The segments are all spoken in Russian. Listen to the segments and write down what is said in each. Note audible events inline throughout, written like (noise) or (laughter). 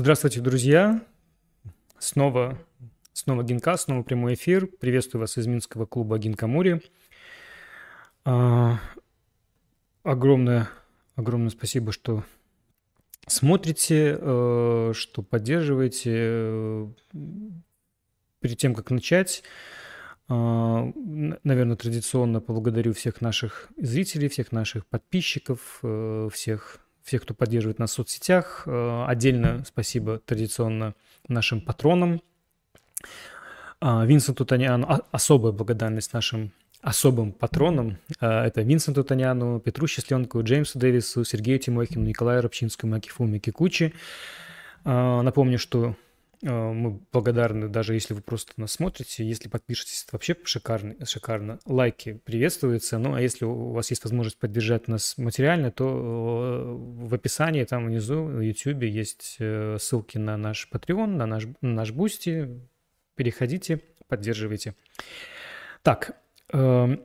Здравствуйте, друзья! Снова, снова Гинка, снова прямой эфир. Приветствую вас из Минского клуба Гинкамури. А, огромное, огромное спасибо, что смотрите, э, что поддерживаете. Перед тем, как начать, а, наверное, традиционно поблагодарю всех наших зрителей, всех наших подписчиков, э, всех всех, кто поддерживает нас в соцсетях. Э, отдельно спасибо традиционно нашим патронам. А, Винсенту Таняну, а, особая благодарность нашим особым патронам. Э, это Винсенту Таняну, Петру Счастленку, Джеймсу Дэвису, Сергею Тимохину, Николаю Рабчинскому, Акифуме Кикучи. Э, напомню, что мы благодарны, даже если вы просто нас смотрите. Если подпишетесь, это вообще шикарно. шикарно. Лайки приветствуются. Ну, а если у вас есть возможность поддержать нас материально, то э, в описании там внизу в YouTube есть э, ссылки на наш Patreon, на наш, на наш Boosty. Переходите, поддерживайте. Так, эм,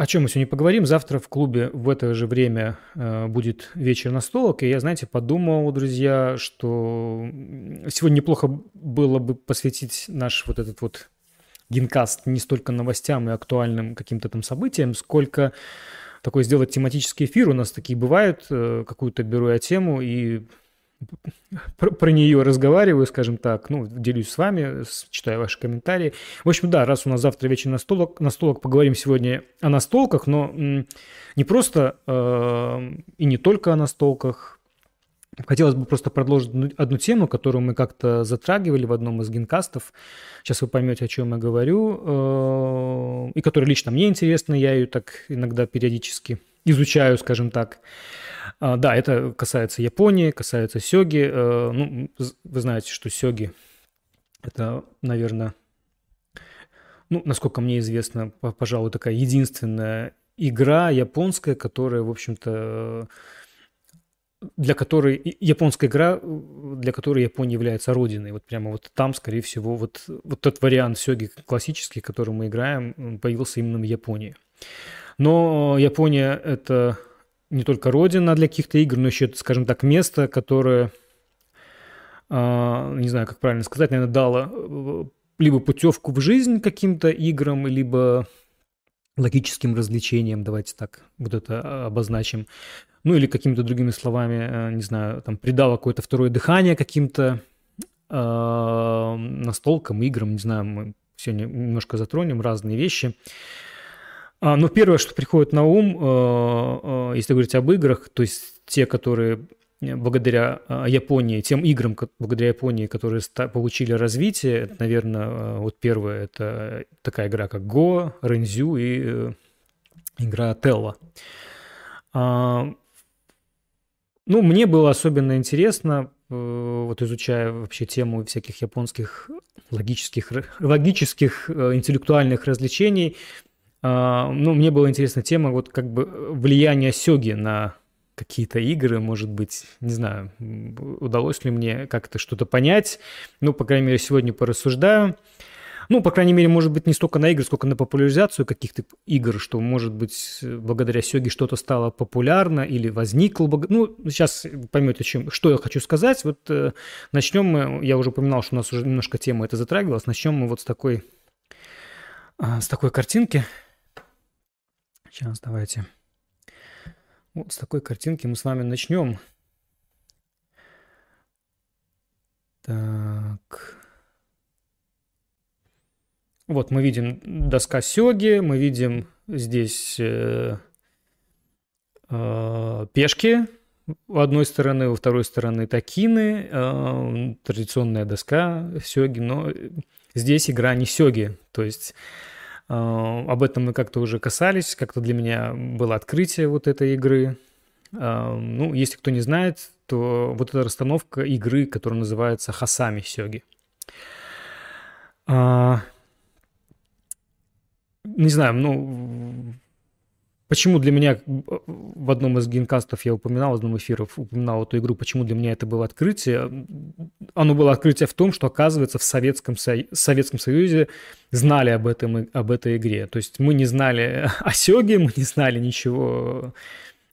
о чем мы сегодня поговорим? Завтра в клубе в это же время э, будет вечер настолок, и я, знаете, подумал, друзья, что сегодня неплохо было бы посвятить наш вот этот вот гинкаст не столько новостям и актуальным каким-то там событиям, сколько такой сделать тематический эфир. У нас такие бывают, э, какую-то беру я тему и про, про нее разговариваю, скажем так, ну, делюсь с вами, читаю ваши комментарии. В общем, да, раз у нас завтра вечер настолок, настолок поговорим сегодня о настолках, но не просто э, и не только о настолках. Хотелось бы просто продолжить одну тему, которую мы как-то затрагивали в одном из генкастов. Сейчас вы поймете, о чем я говорю, э, и которая лично мне интересна, я ее так иногда периодически изучаю, скажем так. А, да, это касается Японии, касается сёги. Э, ну, вы знаете, что сёги – это, наверное, ну, насколько мне известно, пожалуй, такая единственная игра японская, которая, в общем-то, для которой японская игра, для которой Япония является родиной. Вот прямо вот там, скорее всего, вот, вот тот вариант сёги классический, который мы играем, появился именно в Японии. Но Япония – это не только родина для каких-то игр, но еще, скажем так, место, которое, а, не знаю, как правильно сказать, наверное, дало э, либо путевку в жизнь каким-то играм, либо логическим развлечением, давайте так вот это а, обозначим, ну или какими-то другими словами, э, не знаю, там придало какое-то второе дыхание каким-то э, настолкам, играм, не знаю, мы сегодня немножко затронем разные вещи. Ну, первое, что приходит на ум, э, э, если говорить об играх, то есть те, которые благодаря э, Японии, тем играм, благодаря Японии, которые получили развитие, это, наверное, вот первое, это такая игра, как Go, Рензю и игра Телла. А, ну, мне было особенно интересно, вот изучая вообще тему всяких японских логических, логических интеллектуальных развлечений, а, ну, мне была интересна тема, вот как бы влияние Сёги на какие-то игры, может быть, не знаю, удалось ли мне как-то что-то понять. Ну, по крайней мере, сегодня порассуждаю. Ну, по крайней мере, может быть, не столько на игры, сколько на популяризацию каких-то игр, что, может быть, благодаря Сёге что-то стало популярно или возникло. Ну, сейчас поймете, чем, что я хочу сказать. Вот э, начнем мы, я уже упоминал, что у нас уже немножко тема это затрагивалась, начнем мы вот с такой, э, с такой картинки. Сейчас давайте. Вот с такой картинки мы с вами начнем. Так. Вот мы видим доска сёги, мы видим здесь э, э, пешки у одной стороны, у второй стороны такины, э, традиционная доска сёги, но здесь игра не сёги, то есть об этом мы как-то уже касались, как-то для меня было открытие вот этой игры. А, ну, если кто не знает, то вот эта расстановка игры, которая называется Хасами Сёги. А, не знаю, ну, Почему для меня в одном из генкастов я упоминал, в одном из эфиров упоминал эту игру, почему для меня это было открытие? Оно было открытие в том, что, оказывается, в Советском, Со... Советском Союзе знали об, этом, об этой игре. То есть мы не знали (laughs) о Сёге, мы не знали ничего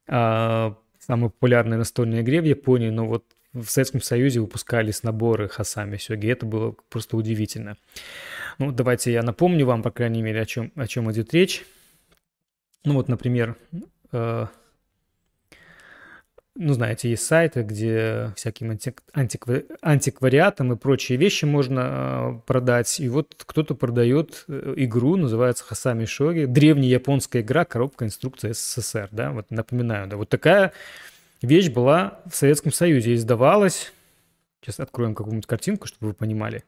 о самой популярной настольной игре в Японии, но вот в Советском Союзе выпускались наборы хасами сёги. Это было просто удивительно. Ну, давайте я напомню вам, по крайней мере, о чем, о чем идет речь. Ну вот, например, э, ну, знаете, есть сайты, где всяким антик, антиква, антиквариатом и прочие вещи можно э, продать. И вот кто-то продает э, игру, называется Хасами Шоги, древняя японская игра, коробка инструкция СССР, да, вот напоминаю, да, вот такая вещь была в Советском Союзе, издавалась. Сейчас откроем какую-нибудь картинку, чтобы вы понимали.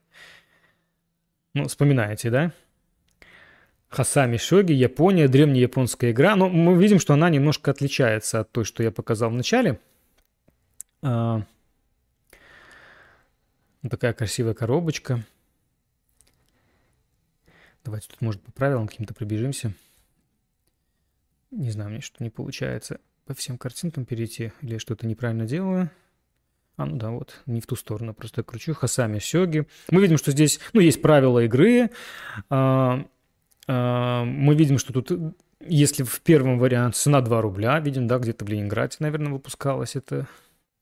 Ну, вспоминаете, да? Хасами Шоги, Япония, древняя японская игра. Но мы видим, что она немножко отличается от той, что я показал в начале. А, вот такая красивая коробочка. Давайте тут, может, по правилам каким-то пробежимся. Не знаю, мне что-то не получается по всем картинкам перейти. Или я что-то неправильно делаю. А, ну да, вот, не в ту сторону, просто кручу. Хасами Сёги. Мы видим, что здесь, ну, есть правила игры. А, мы видим, что тут, если в первом варианте цена 2 рубля, видим, да, где-то в Ленинграде, наверное, выпускалась эта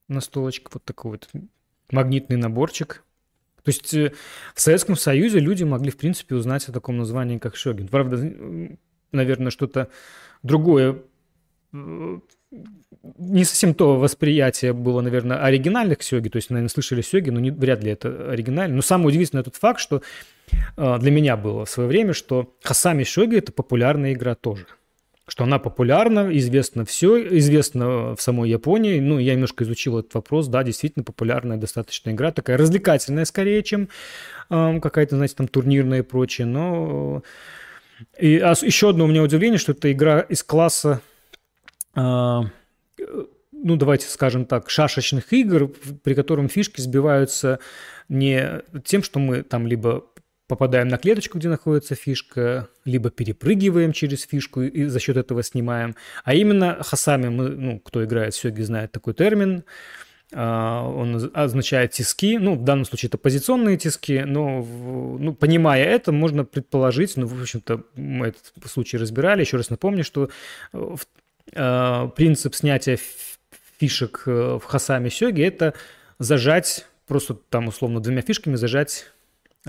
настолочка, вот такой вот магнитный наборчик. То есть э, в Советском Союзе люди могли, в принципе, узнать о таком названии, как Шогин. Правда, наверное, что-то другое э, не совсем то восприятие было, наверное, оригинальных сёги, то есть, наверное, слышали сёги, но не, вряд ли это оригинально. Но самое удивительное тот факт, что для меня было в свое время, что Хасами Сёги – это популярная игра тоже. Что она популярна, известно все, известно в самой Японии. Ну, я немножко изучил этот вопрос. Да, действительно популярная достаточно игра. Такая развлекательная скорее, чем э, какая-то, знаете, там турнирная и прочее. Но... И а еще одно у меня удивление, что это игра из класса а, ну, давайте скажем так, шашечных игр, при котором фишки сбиваются не тем, что мы там либо попадаем на клеточку, где находится фишка, либо перепрыгиваем через фишку и за счет этого снимаем, а именно хасами, мы, ну, кто играет в сёги, знает такой термин, а, он означает тиски, ну, в данном случае это позиционные тиски, но, ну, понимая это, можно предположить, ну, в общем-то, мы этот случай разбирали, еще раз напомню, что в Э, принцип снятия фишек э, в хасами сёги – это зажать, просто там условно двумя фишками зажать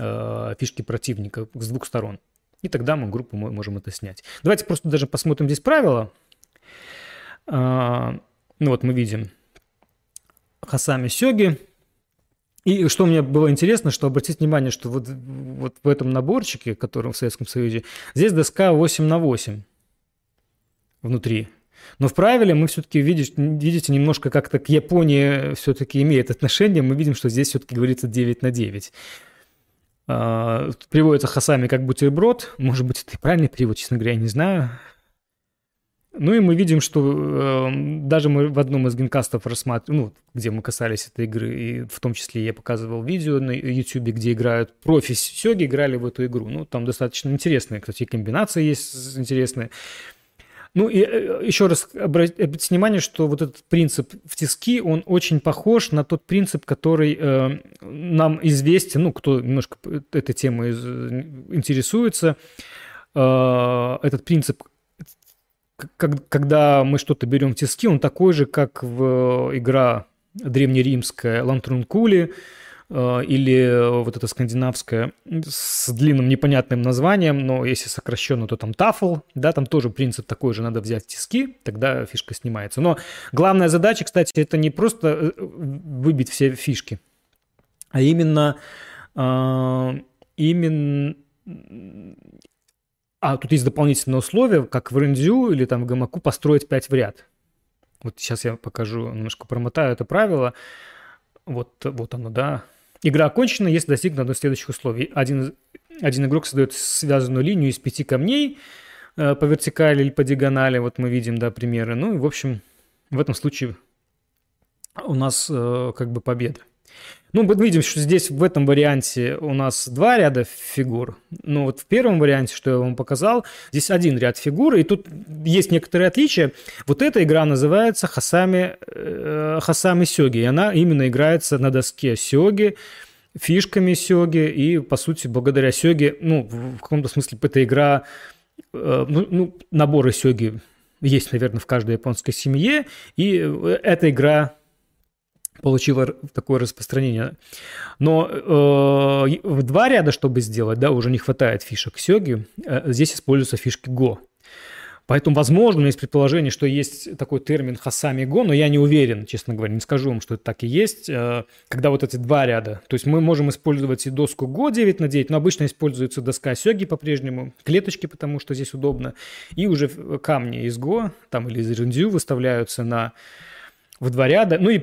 э, фишки противника с двух сторон. И тогда мы группу можем это снять. Давайте просто даже посмотрим здесь правила. Ну вот мы видим хасами сёги. И что мне было интересно, что обратить внимание, что вот, вот в этом наборчике, который в Советском Союзе, здесь доска 8 на 8 внутри. Но в правиле мы все-таки, видите, видите, немножко как-то к Японии все-таки имеет отношение. Мы видим, что здесь все-таки говорится 9 на 9. А, приводится хасами как бутерброд. Может быть, это и правильный перевод, честно говоря, я не знаю. Ну и мы видим, что э, даже мы в одном из генкастов рассматривали, ну, где мы касались этой игры, и в том числе я показывал видео на YouTube, где играют профи сёги, играли в эту игру. Ну, там достаточно интересные, кстати, комбинации есть интересные. Ну и э, еще раз обратите внимание, что вот этот принцип в тиски, он очень похож на тот принцип, который э, нам известен, ну, кто немножко этой темой интересуется. Э, этот принцип, как, когда мы что-то берем в тиски, он такой же, как в игра древнеримская Лантрункули, Э, или вот это скандинавское с длинным непонятным названием, но если сокращенно, то там тафл, да, там тоже принцип такой же, надо взять тиски, тогда фишка снимается. Но главная задача, кстати, это не просто э, выбить все фишки, а именно, э, именно а, тут есть дополнительное условие, как в Рендзю или там в Гамаку построить 5 в ряд. Вот сейчас я покажу, немножко промотаю это правило. Вот, вот оно, да. Игра окончена, если достигнуто одно из следующих условий. Один, один игрок создает связанную линию из пяти камней э, по вертикали или по диагонали. Вот мы видим, да, примеры. Ну и, в общем, в этом случае у нас э, как бы победа. Ну, мы видим, что здесь в этом варианте у нас два ряда фигур. Но вот в первом варианте, что я вам показал, здесь один ряд фигур, и тут есть некоторые отличия. Вот эта игра называется Хасами, э, Хасами Сёги, и она именно играется на доске Сёги, фишками Сёги, и, по сути, благодаря Сёги, ну, в каком-то смысле эта игра, э, ну, ну, наборы Сёги есть, наверное, в каждой японской семье, и э, эта игра получила такое распространение. Но э, в два ряда, чтобы сделать, да, уже не хватает фишек сёги. Э, здесь используются фишки Go. Поэтому, возможно, у меня есть предположение, что есть такой термин хасами го, но я не уверен, честно говоря, не скажу вам, что это так и есть. Э, когда вот эти два ряда, то есть мы можем использовать и доску го 9 на 9, но обычно используется доска сёги по-прежнему, клеточки, потому что здесь удобно, и уже камни из го, там или из рендю выставляются на в два ряда. Ну и,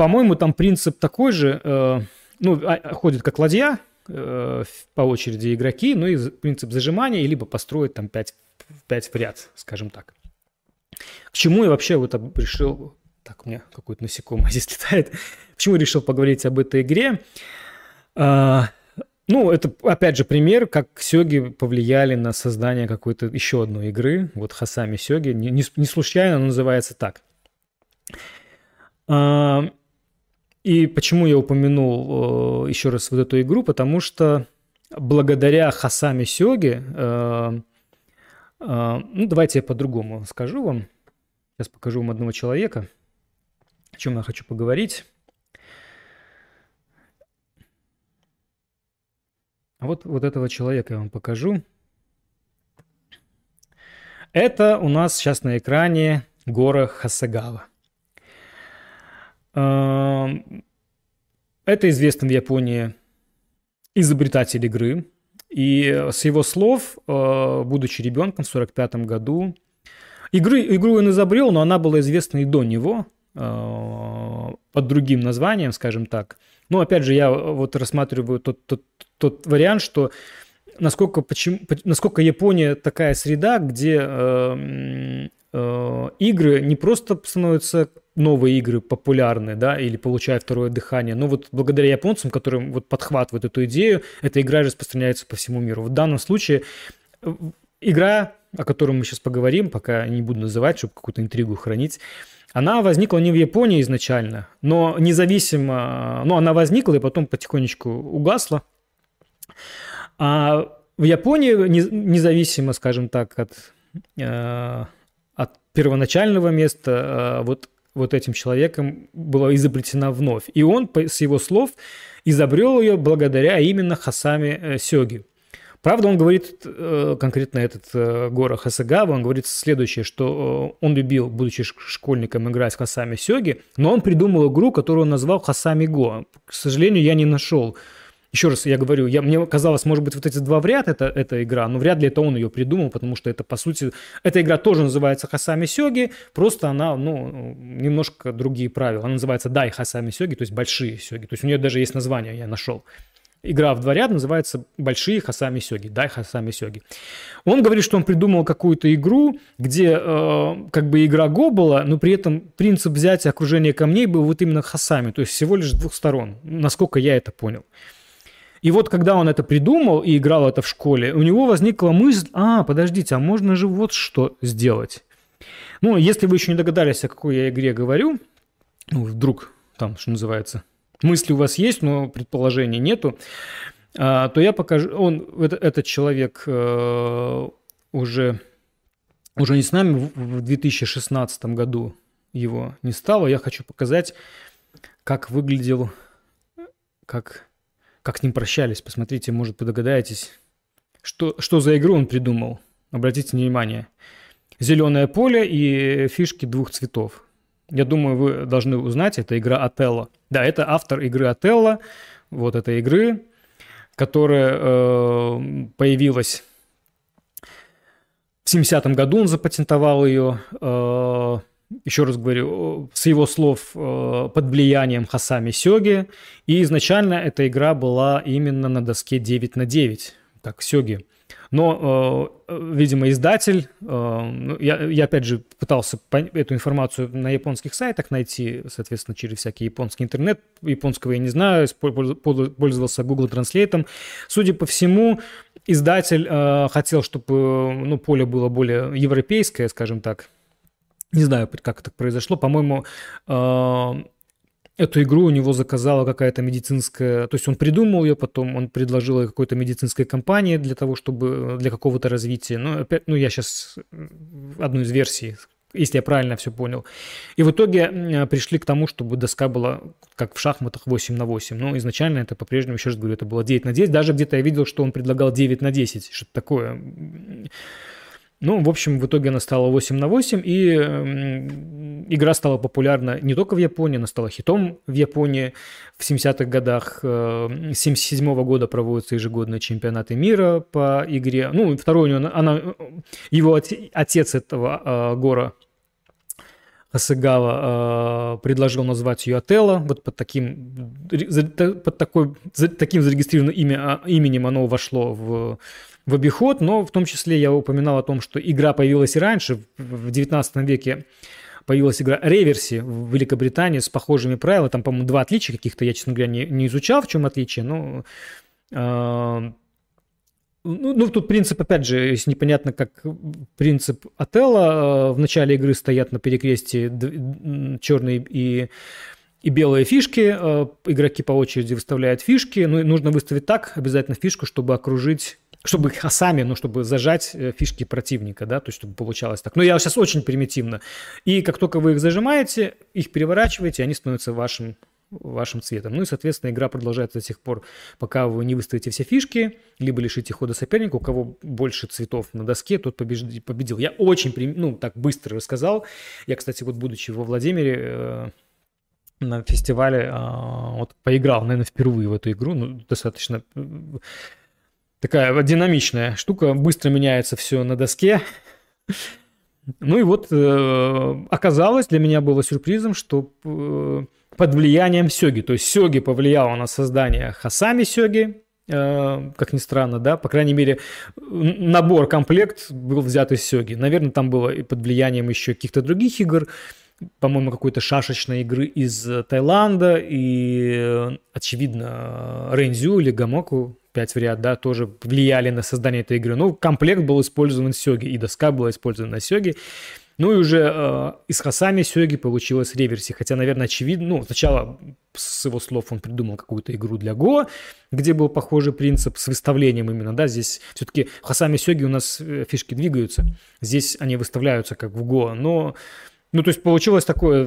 по-моему, там принцип такой же, э, ну, а, ходит как ладья, э, по очереди игроки, ну и принцип зажимания, либо построить там 5 5 в ряд, скажем так. К чему я вообще вот решил... Так, у меня какое-то насекомое (laughs) здесь летает. Почему я решил поговорить об этой игре? А, ну, это, опять же, пример, как сёги повлияли на создание какой-то еще одной игры. Вот Хасами Сёги. Не, не, случайно называется так. А, и почему я упомянул э, еще раз вот эту игру? Потому что благодаря Хасами Сёги э, а, ну, давайте я по-другому скажу вам. Сейчас покажу вам одного человека, о чем я хочу поговорить. Вот, вот этого человека я вам покажу. Это у нас сейчас на экране гора Хасагава. А, это известный в Японии изобретатель игры, и с его слов, э, будучи ребенком в 1945 году, игры, игру он изобрел, но она была известна и до него, э, под другим названием, скажем так. Но опять же, я вот рассматриваю тот, тот, тот вариант, что насколько, почему, насколько Япония такая среда, где э, э, игры не просто становятся новые игры популярны, да, или получают второе дыхание. Но вот благодаря японцам, которым вот подхватывают эту идею, эта игра распространяется по всему миру. В данном случае э, игра, о которой мы сейчас поговорим, пока не буду называть, чтобы какую-то интригу хранить, она возникла не в Японии изначально, но независимо, ну, она возникла и потом потихонечку угасла. А в Японии, независимо, скажем так, э, от первоначального места, э, вот вот этим человеком была изобретена вновь. И он, с его слов, изобрел ее благодаря именно Хасами э, Сёги. Правда, он говорит, э, конкретно этот э, Гора Хасагава, он говорит следующее, что он любил, будучи школьником, играть в Хасами Сёги, но он придумал игру, которую он назвал Хасами Го. К сожалению, я не нашел еще раз я говорю, я, мне казалось, может быть, вот эти два в ряд это, эта игра, но вряд ли это он ее придумал, потому что это, по сути, эта игра тоже называется Хасами Сёги, просто она, ну, немножко другие правила. Она называется Дай Хасами Сёги, то есть большие сёги. То есть у нее даже есть название, я нашел. Игра в два ряда называется «Большие Хасами Сёги», «Дай Хасами Сёги». Он говорит, что он придумал какую-то игру, где э, как бы игра Го была, но при этом принцип взятия окружения камней был вот именно Хасами, то есть всего лишь с двух сторон, насколько я это понял. И вот когда он это придумал и играл это в школе, у него возникла мысль, а, подождите, а можно же вот что сделать. Ну, если вы еще не догадались, о какой я игре говорю, ну, вдруг там, что называется, мысли у вас есть, но предположений нету, а, то я покажу, он, это, этот человек э, уже, уже не с нами, в 2016 году его не стало, я хочу показать, как выглядел, как как с ним прощались. Посмотрите, может, вы догадаетесь, что, что за игру он придумал. Обратите внимание. Зеленое поле и фишки двух цветов. Я думаю, вы должны узнать, это игра Отелло. Да, это автор игры Отелло, вот этой игры, которая э, появилась в 70-м году, он запатентовал ее. Э, еще раз говорю, с его слов, э, под влиянием Хасами Сёги. И изначально эта игра была именно на доске 9 на 9, так, Сёги. Но, э, видимо, издатель, э, ну, я, я опять же пытался эту информацию на японских сайтах найти, соответственно, через всякий японский интернет. Японского я не знаю, пользовался Google Translate. Судя по всему, издатель хотел, чтобы ну, поле было более европейское, скажем так, не знаю, как это произошло. По-моему, а, эту игру у него заказала какая-то медицинская... То есть он придумал ее, потом он предложил ее какой-то медицинской компании для того, чтобы... Для какого-то развития. Ну, опять, ну, я сейчас одну из версий если я правильно все понял. И в итоге пришли к тому, чтобы доска была, как в шахматах, 8 на 8. Но изначально это по-прежнему, еще раз говорю, это было 9 на 10. Даже где-то я видел, что он предлагал 9 на 10, что-то такое. Ну, в общем, в итоге она стала 8 на 8, и игра стала популярна не только в Японии, она стала хитом в Японии. В 70-х годах, э, 77 -го года проводятся ежегодные чемпионаты мира по игре. Ну, второй у него, она, его отец этого э, Гора Хасыгава э, предложил назвать ее Отелло. Вот под таким, под такой, таким зарегистрированным имя, именем оно вошло в в обиход, но в том числе я упоминал о том, что игра появилась и раньше, в 19 веке появилась игра Реверси в Великобритании с похожими правилами. Там, по-моему, два отличия каких-то, я, честно говоря, не, не изучал, в чем отличие, но... Э, ну, ну, тут принцип, опять же, если непонятно, как принцип Отелла, в начале игры стоят на перекрестии черные и и белые фишки, игроки по очереди выставляют фишки, ну и нужно выставить так обязательно фишку, чтобы окружить чтобы сами, ну, чтобы зажать э, фишки противника, да, то есть чтобы получалось так. Но я сейчас очень примитивно. И как только вы их зажимаете, их переворачиваете, они становятся вашим вашим цветом. Ну и, соответственно, игра продолжается до тех пор, пока вы не выставите все фишки, либо лишите хода соперника. У кого больше цветов на доске, тот победил. Я очень, ну, так быстро рассказал. Я, кстати, вот будучи во Владимире, э, на фестивале э, вот поиграл, наверное, впервые в эту игру, ну, достаточно такая динамичная штука, быстро меняется все на доске. Ну и вот э, оказалось, для меня было сюрпризом, что э, под влиянием Сёги, то есть Сёги повлияло на создание Хасами Сёги, э, как ни странно, да, по крайней мере, набор, комплект был взят из Сёги. Наверное, там было и под влиянием еще каких-то других игр, по-моему, какой-то шашечной игры из Таиланда, и, очевидно, Рэнзю или Гамоку 5 в ряд, да, тоже влияли на создание этой игры. Ну, комплект был использован Сёги, и доска была использована на Сёге. Ну и уже э, из Хасами Сёги получилась реверси. Хотя, наверное, очевидно, ну, сначала с его слов он придумал какую-то игру для Го, где был похожий принцип с выставлением именно, да, здесь все-таки в Хасами Сёги у нас э, фишки двигаются, здесь они выставляются как в Го, но, ну, то есть получилось такое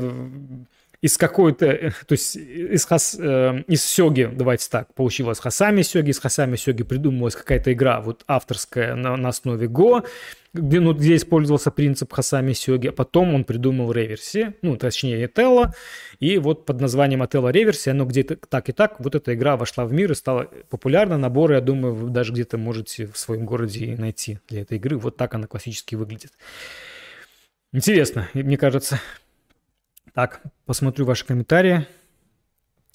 из какой-то, э, то есть из, хас, э, из сёги, давайте так, получилось хасами сёги, из хасами сёги придумалась какая-то игра вот авторская на, на основе Go, где, ну, где использовался принцип хасами сёги, а потом он придумал реверси, ну, точнее, Телла, и вот под названием Ателла реверси, оно где-то так и так, вот эта игра вошла в мир и стала популярна, наборы, я думаю, вы даже где-то можете в своем городе найти для этой игры, вот так она классически выглядит. Интересно, мне кажется, так, посмотрю ваши комментарии.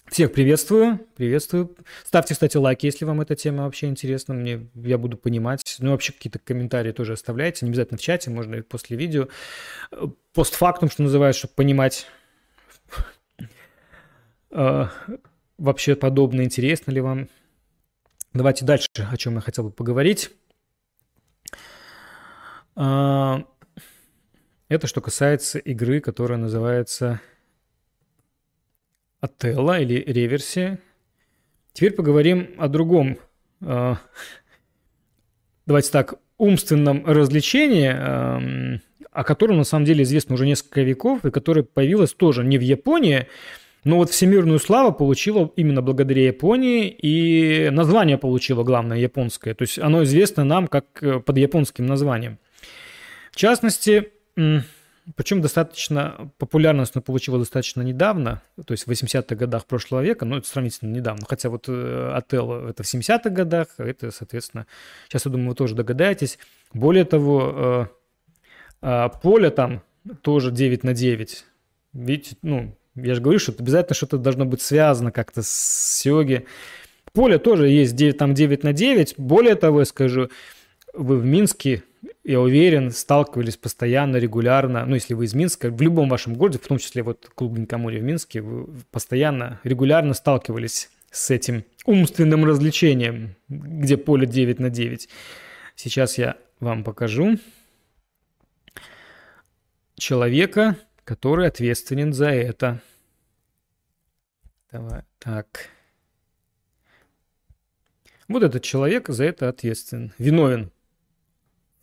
Всех приветствую, приветствую. Ставьте, кстати, лайки, если вам эта тема вообще интересна. Мне я буду понимать. Ну, вообще какие-то комментарии тоже оставляйте. Не обязательно в чате, можно и после видео. Постфактум, что называется, чтобы понимать а, вообще подобное, интересно ли вам. Давайте дальше, о чем я хотел бы поговорить. Это что касается игры, которая называется Отелло или Реверси. Теперь поговорим о другом, э, давайте так, умственном развлечении, э, о котором на самом деле известно уже несколько веков, и которое появилось тоже не в Японии, но вот всемирную славу получила именно благодаря Японии, и название получило главное японское. То есть оно известно нам как э, под японским названием. В частности, причем достаточно популярность она получила достаточно недавно, то есть в 80-х годах прошлого века, но это сравнительно недавно. Хотя вот Отелло это в 70-х годах, а это, соответственно, сейчас, я думаю, вы тоже догадаетесь. Более того, э, э, поле там тоже 9 на 9. Видите, ну, я же говорю, что обязательно что-то должно быть связано как-то с Сёги. Поле тоже есть 9, там 9 на 9. Более того, я скажу, вы в Минске я уверен, сталкивались постоянно, регулярно, ну, если вы из Минска, в любом вашем городе, в том числе вот клуб Гинкамури в Минске, вы постоянно, регулярно сталкивались с этим умственным развлечением, где поле 9 на 9. Сейчас я вам покажу человека, который ответственен за это. Давай, так. Вот этот человек за это ответственен, виновен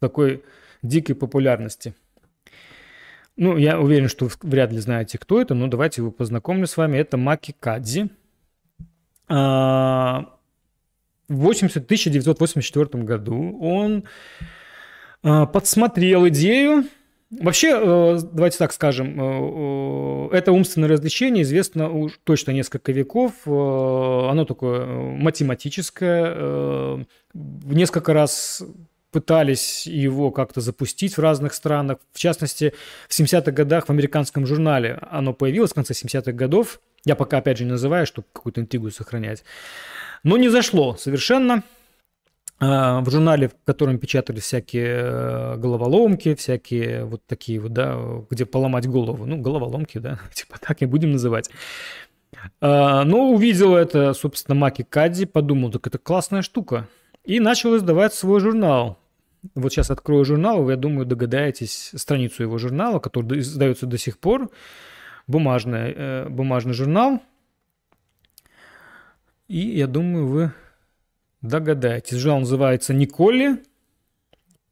такой дикой популярности. ну, я уверен, что вряд ли знаете, кто это, но давайте его познакомлю с вами. Это Маки Кадзи. А, в 80, 1984 году он а, подсмотрел идею. Вообще, э, давайте так скажем, э, э, это умственное развлечение известно уж точно несколько веков. Оно такое математическое. Несколько раз пытались его как-то запустить в разных странах. В частности, в 70-х годах в американском журнале оно появилось в конце 70-х годов. Я пока, опять же, не называю, чтобы какую-то интригу сохранять. Но не зашло совершенно. А, в журнале, в котором печатали всякие э, головоломки, всякие вот такие вот, да, где поломать голову. Ну, головоломки, да, (laughs) типа так и будем называть. А, но увидел это, собственно, Маки Кадди, подумал, так это классная штука. И начал издавать свой журнал. Вот сейчас открою журнал, вы, я думаю, догадаетесь страницу его журнала, который издается до сих пор. Бумажный, э, бумажный журнал. И я думаю, вы догадаетесь. Журнал называется «Николи».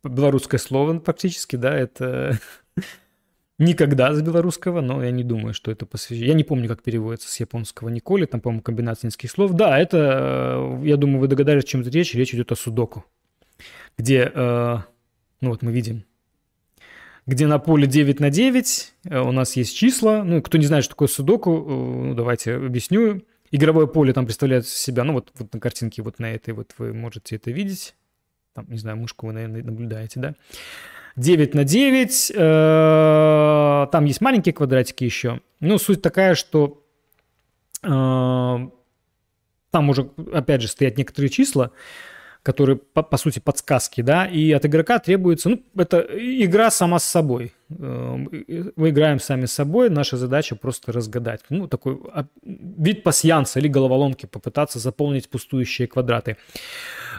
Белорусское слово практически, да, это (laughs) никогда с белорусского, но я не думаю, что это посвящено. Я не помню, как переводится с японского Николи, там, по-моему, комбинация нескольких слов. Да, это, э, я думаю, вы догадались, о чем речь. Речь идет о судоку где, э, ну вот мы видим, где на поле 9 на 9 э, у нас есть числа. Ну, кто не знает, что такое судоку, э, ну, давайте объясню. Игровое поле там представляет себя, ну, вот, вот на картинке вот на этой вот вы можете это видеть. Там, не знаю, мышку вы, наверное, наблюдаете, да? 9 на 9. Э, там есть маленькие квадратики еще. Ну, суть такая, что там уже, опять же, стоят некоторые числа которые, по, по сути, подсказки, да, и от игрока требуется, ну, это игра сама с собой. Эм, мы играем сами с собой, наша задача просто разгадать. Ну, такой а, вид пасьянса или головоломки, попытаться заполнить пустующие квадраты.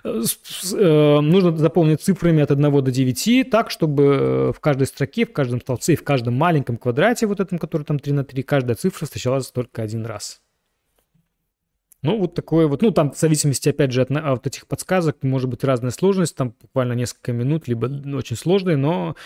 Э, нужно заполнить цифрами от 1 до 9, так, чтобы в каждой строке, в каждом столбце и в каждом маленьком квадрате, вот этом, который там 3 на 3, каждая цифра встречалась только один раз. Ну, вот такое вот, ну, там в зависимости, опять же, от, от этих подсказок может быть разная сложность, там буквально несколько минут, либо очень сложные, но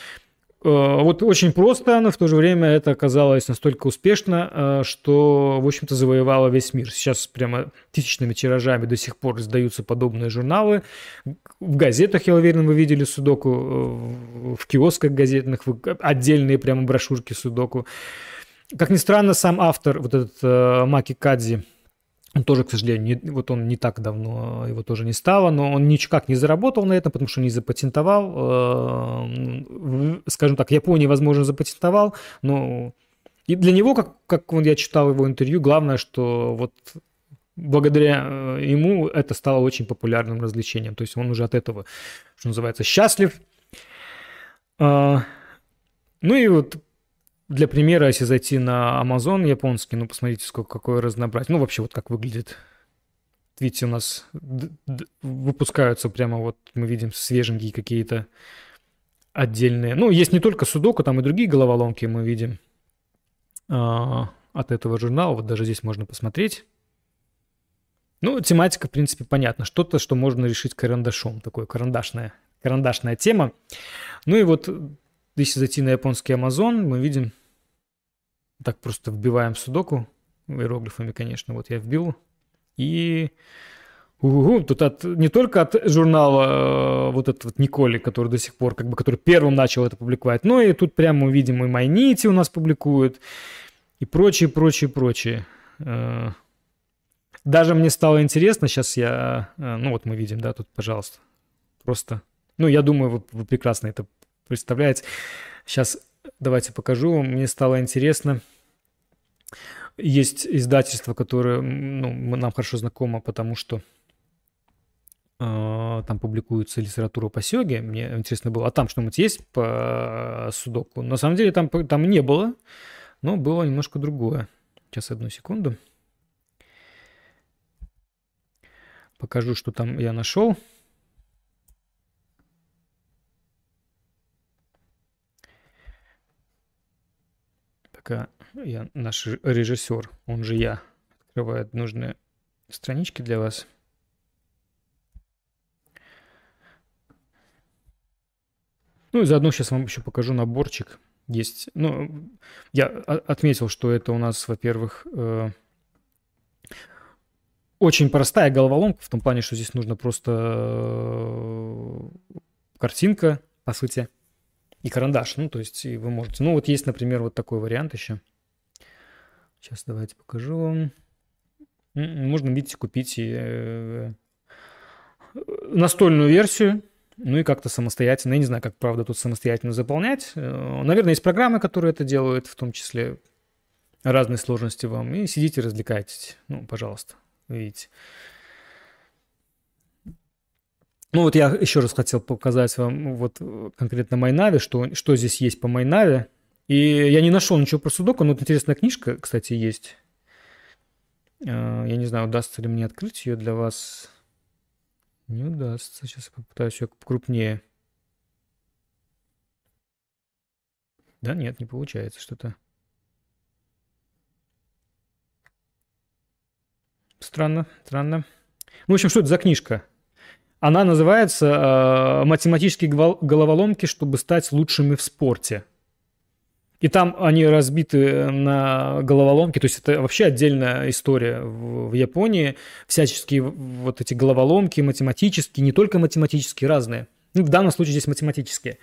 э, вот очень просто, но в то же время это оказалось настолько успешно, э, что, в общем-то, завоевало весь мир. Сейчас прямо тысячными тиражами до сих пор издаются подобные журналы. В газетах, я уверен, вы видели судоку, э, в киосках газетных, отдельные прямо брошюрки судоку. Как ни странно, сам автор, вот этот э, Маки Кадзи, он тоже, к сожалению, не, вот он не так давно, его тоже не стало, но он никак не заработал на этом, потому что не запатентовал. Э, скажем так, Японии, возможно, запатентовал, но и для него, как, как вот я читал его интервью, главное, что вот благодаря э, ему это стало очень популярным развлечением. То есть он уже от этого, что называется, счастлив. А, ну и вот для примера, если зайти на Amazon японский, ну, посмотрите, сколько, какое разнообразие. Ну, вообще, вот как выглядит. Видите, у нас выпускаются прямо вот, мы видим, свеженькие какие-то отдельные. Ну, есть не только судоку, там и другие головоломки мы видим а, от этого журнала. Вот даже здесь можно посмотреть. Ну, тематика, в принципе, понятна. Что-то, что можно решить карандашом. Такое карандашная, карандашная тема. Ну и вот если зайти на японский Amazon, мы видим, так просто вбиваем судоку, иероглифами, конечно, вот я вбил, и Угу, тут от, не только от журнала э, вот этот вот Николи, который до сих пор, как бы, который первым начал это публиковать, но и тут прямо мы видим и Майнити у нас публикуют, и прочее, прочее, прочее. Э, даже мне стало интересно, сейчас я, э, ну вот мы видим, да, тут, пожалуйста, просто, ну я думаю, вы, вы прекрасно это представляете. Сейчас давайте покажу вам. Мне стало интересно. Есть издательство, которое ну, нам хорошо знакомо, потому что э, там публикуется литература по сёге. Мне интересно было, а там что-нибудь есть по судоку? На самом деле там, там не было, но было немножко другое. Сейчас одну секунду. Покажу, что там я нашел. Пока я, наш режиссер, он же я, открывает нужные странички для вас. Ну и заодно сейчас вам еще покажу наборчик. есть... Ну, я отметил, что это у нас, во-первых, э, очень простая головоломка в том плане, что здесь нужно просто э, картинка, по сути, и карандаш. Ну, то есть вы можете... Ну, вот есть, например, вот такой вариант еще. Сейчас давайте покажу вам. Можно, видите, купить э, настольную версию, ну и как-то самостоятельно. Я не знаю, как, правда, тут самостоятельно заполнять. Э, наверное, есть программы, которые это делают, в том числе разные сложности вам. И сидите, развлекайтесь. Ну, пожалуйста, видите. Ну вот я еще раз хотел показать вам вот конкретно Майнави, что, что здесь есть по Майнави. И я не нашел ничего про Судоку, но вот интересная книжка, кстати, есть. Э, я не знаю, удастся ли мне открыть ее для вас. Не удастся. Сейчас я попытаюсь ее покрупнее. Да, нет, не получается что-то. Странно, странно. Ну, в общем, что это за книжка? Она называется э, «Математические головоломки, чтобы стать лучшими в спорте». И там они разбиты на головоломки, то есть это вообще отдельная история в, в Японии. Всяческие вот эти головоломки математические, не только математические, разные. Ну, в данном случае здесь математические.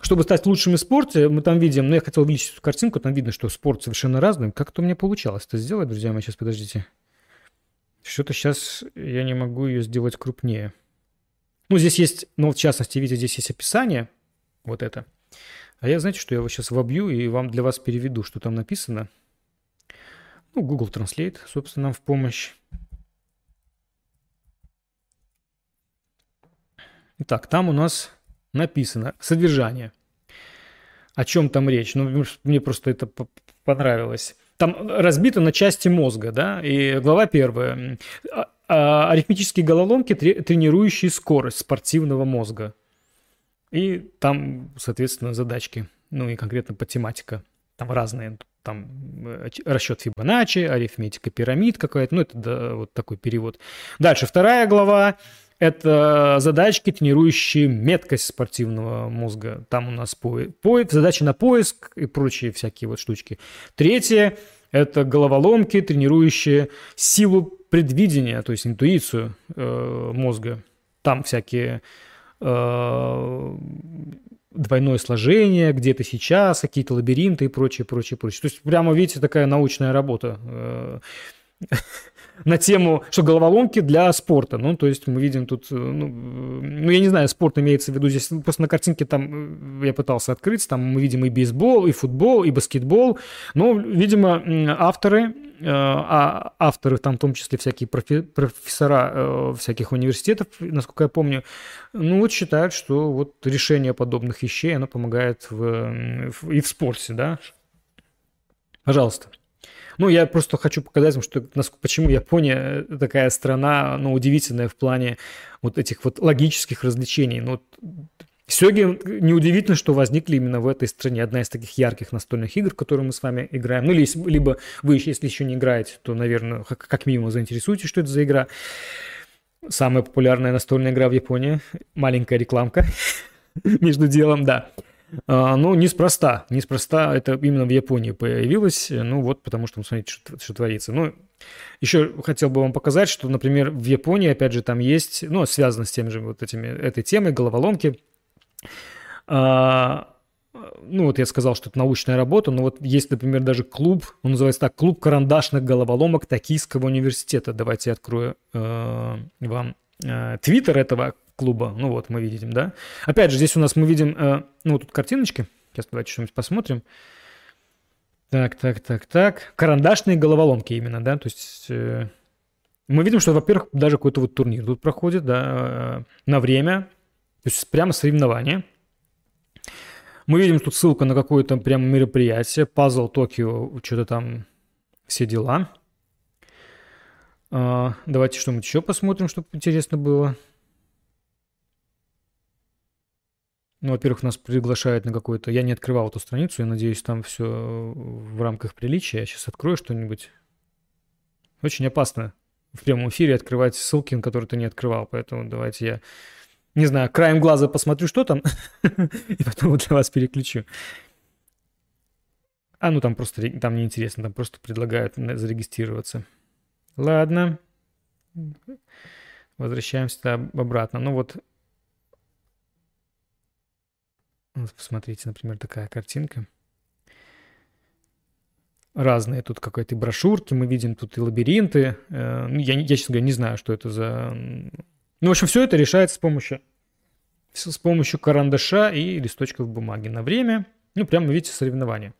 Чтобы стать лучшим в спорте, мы там видим, ну я хотел увеличить эту картинку, там видно, что спорт совершенно разный. Как это у меня получалось это сделать, друзья мои, сейчас подождите. Что-то сейчас я не могу ее сделать крупнее. Ну, здесь есть, ну, в частности, видите, здесь есть описание, вот это. А я, знаете, что я его сейчас вобью и вам для вас переведу, что там написано. Ну, Google Translate, собственно, нам в помощь. Итак, там у нас написано содержание. О чем там речь? Ну, мне просто это понравилось. Там разбито на части мозга, да, и глава первая. А, арифметические головоломки, тренирующие скорость спортивного мозга. И там, соответственно, задачки, ну и конкретно по тематика. Там разные, там э, расчет Фибоначчи, арифметика пирамид какая-то, ну это да, вот такой перевод. Дальше вторая глава, это задачки, тренирующие меткость спортивного мозга. Там у нас по, по, задачи на поиск и прочие всякие вот штучки. Третье – это головоломки, тренирующие силу предвидения, то есть интуицию э, мозга. Там всякие Э, двойное сложение, где то сейчас, какие-то лабиринты и прочее, прочее, прочее. То есть прямо, видите, такая научная работа э, (laughs) на тему, что головоломки для спорта. Ну, то есть мы видим тут, э, ну, ну, я не знаю, спорт имеется в виду здесь, просто на картинке там я пытался открыть, там мы видим и бейсбол, и футбол, и баскетбол, но, видимо, авторы Э, а авторы, там в том числе всякие профессора э, всяких университетов, насколько я помню, ну вот считают, что вот решение подобных вещей, оно помогает в, в, и в спорте, да. Пожалуйста. Ну, я просто хочу показать вам, что, почему Япония такая страна, ну, удивительная в плане вот этих вот логических развлечений. Ну, Сёги неудивительно, что возникли именно в этой стране. Одна из таких ярких настольных игр, в которую мы с вами играем. Ну, или, либо вы, если еще не играете, то, наверное, как минимум заинтересуетесь, что это за игра. Самая популярная настольная игра в Японии. Маленькая рекламка (laughs) между делом, да. А, ну, неспроста. Неспроста это именно в Японии появилось. Ну, вот потому что, смотрите, что, что творится. Ну, еще хотел бы вам показать, что, например, в Японии, опять же, там есть, ну, связано с тем же вот этими, этой темой, головоломки – а, ну вот я сказал, что это научная работа, но вот есть, например, даже клуб, он называется так, клуб карандашных головоломок Токийского университета. Давайте я открою э, вам э, твиттер этого клуба. Ну вот мы видим, да. Опять же, здесь у нас мы видим, э, ну вот тут картиночки. Сейчас давайте что-нибудь посмотрим. Так, так, так, так. Карандашные головоломки именно, да, то есть... Э, мы видим, что, во-первых, даже какой-то вот турнир тут проходит, да, э, на время, то есть прямо соревнования. Мы видим тут ссылку на какое-то прямо мероприятие. Пазл Токио, что-то там, все дела. А, давайте что-нибудь еще посмотрим, чтобы интересно было. Ну, во-первых, нас приглашают на какой-то... Я не открывал эту страницу, я надеюсь, там все в рамках приличия. Я сейчас открою что-нибудь. Очень опасно в прямом эфире открывать ссылки, на которые ты не открывал, поэтому давайте я не знаю, краем глаза посмотрю, что там, (laughs) и потом для вас переключу. А, ну там просто, там неинтересно, там просто предлагают зарегистрироваться. Ладно. Возвращаемся обратно. Ну вот, посмотрите, например, такая картинка. Разные тут какие-то брошюрки, мы видим тут и лабиринты. Э, ну, я, я, честно говоря, не знаю, что это за... Ну, в общем, все это решается с помощью, с помощью карандаша и листочков бумаги на время. Ну, прямо, видите, соревнования.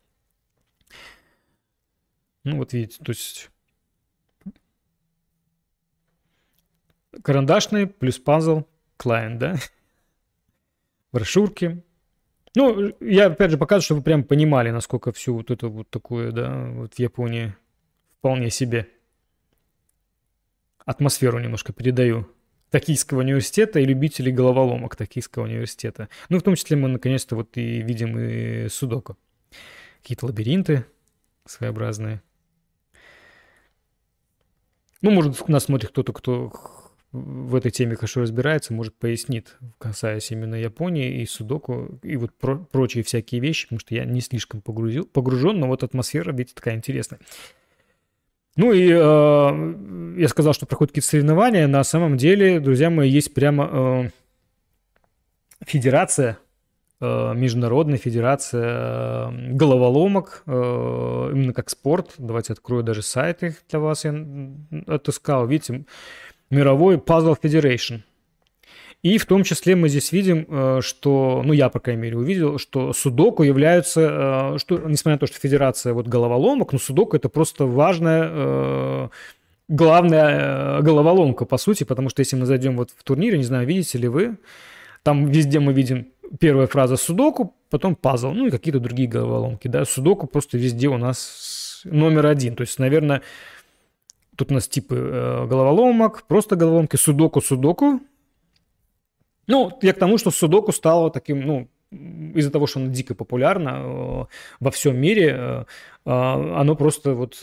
Ну, вот видите, то есть карандашный плюс пазл, клиент, да? (laughs) Брошюрки. Ну, я опять же показываю, чтобы вы прям понимали, насколько всю вот это вот такое, да, вот в Японии вполне себе атмосферу немножко передаю. Токийского университета и любителей головоломок Токийского университета. Ну, в том числе мы наконец-то вот и видим и судоку. Какие-то лабиринты своеобразные. Ну, может, нас смотрит кто-то, кто в этой теме хорошо разбирается, может, пояснит, касаясь именно Японии и Судоку, и вот про прочие всякие вещи, потому что я не слишком погрузил, погружен, но вот атмосфера, видите, такая интересная. Ну и э, я сказал, что проходят какие-то соревнования. На самом деле, друзья мои, есть прямо э, федерация, э, международная федерация э, головоломок, э, именно как спорт. Давайте открою даже сайт их для вас. Я отыскал. Видите, мировой Puzzle Federation. И в том числе мы здесь видим, э, что, ну я, по крайней мере, увидел, что судоку являются, э, что, несмотря на то, что федерация вот головоломок, но судоку это просто важная, э, главная головоломка, по сути, потому что если мы зайдем вот в турнире, не знаю, видите ли вы, там везде мы видим первая фраза судоку, потом пазл, ну и какие-то другие головоломки, да, судоку просто везде у нас номер один, то есть, наверное, Тут у нас типы э, головоломок, просто головоломки, судоку, судоку. Ну, я к тому, что судоку стало таким, ну, из-за того, что оно дико популярно э, во всем мире, э, э, оно просто вот,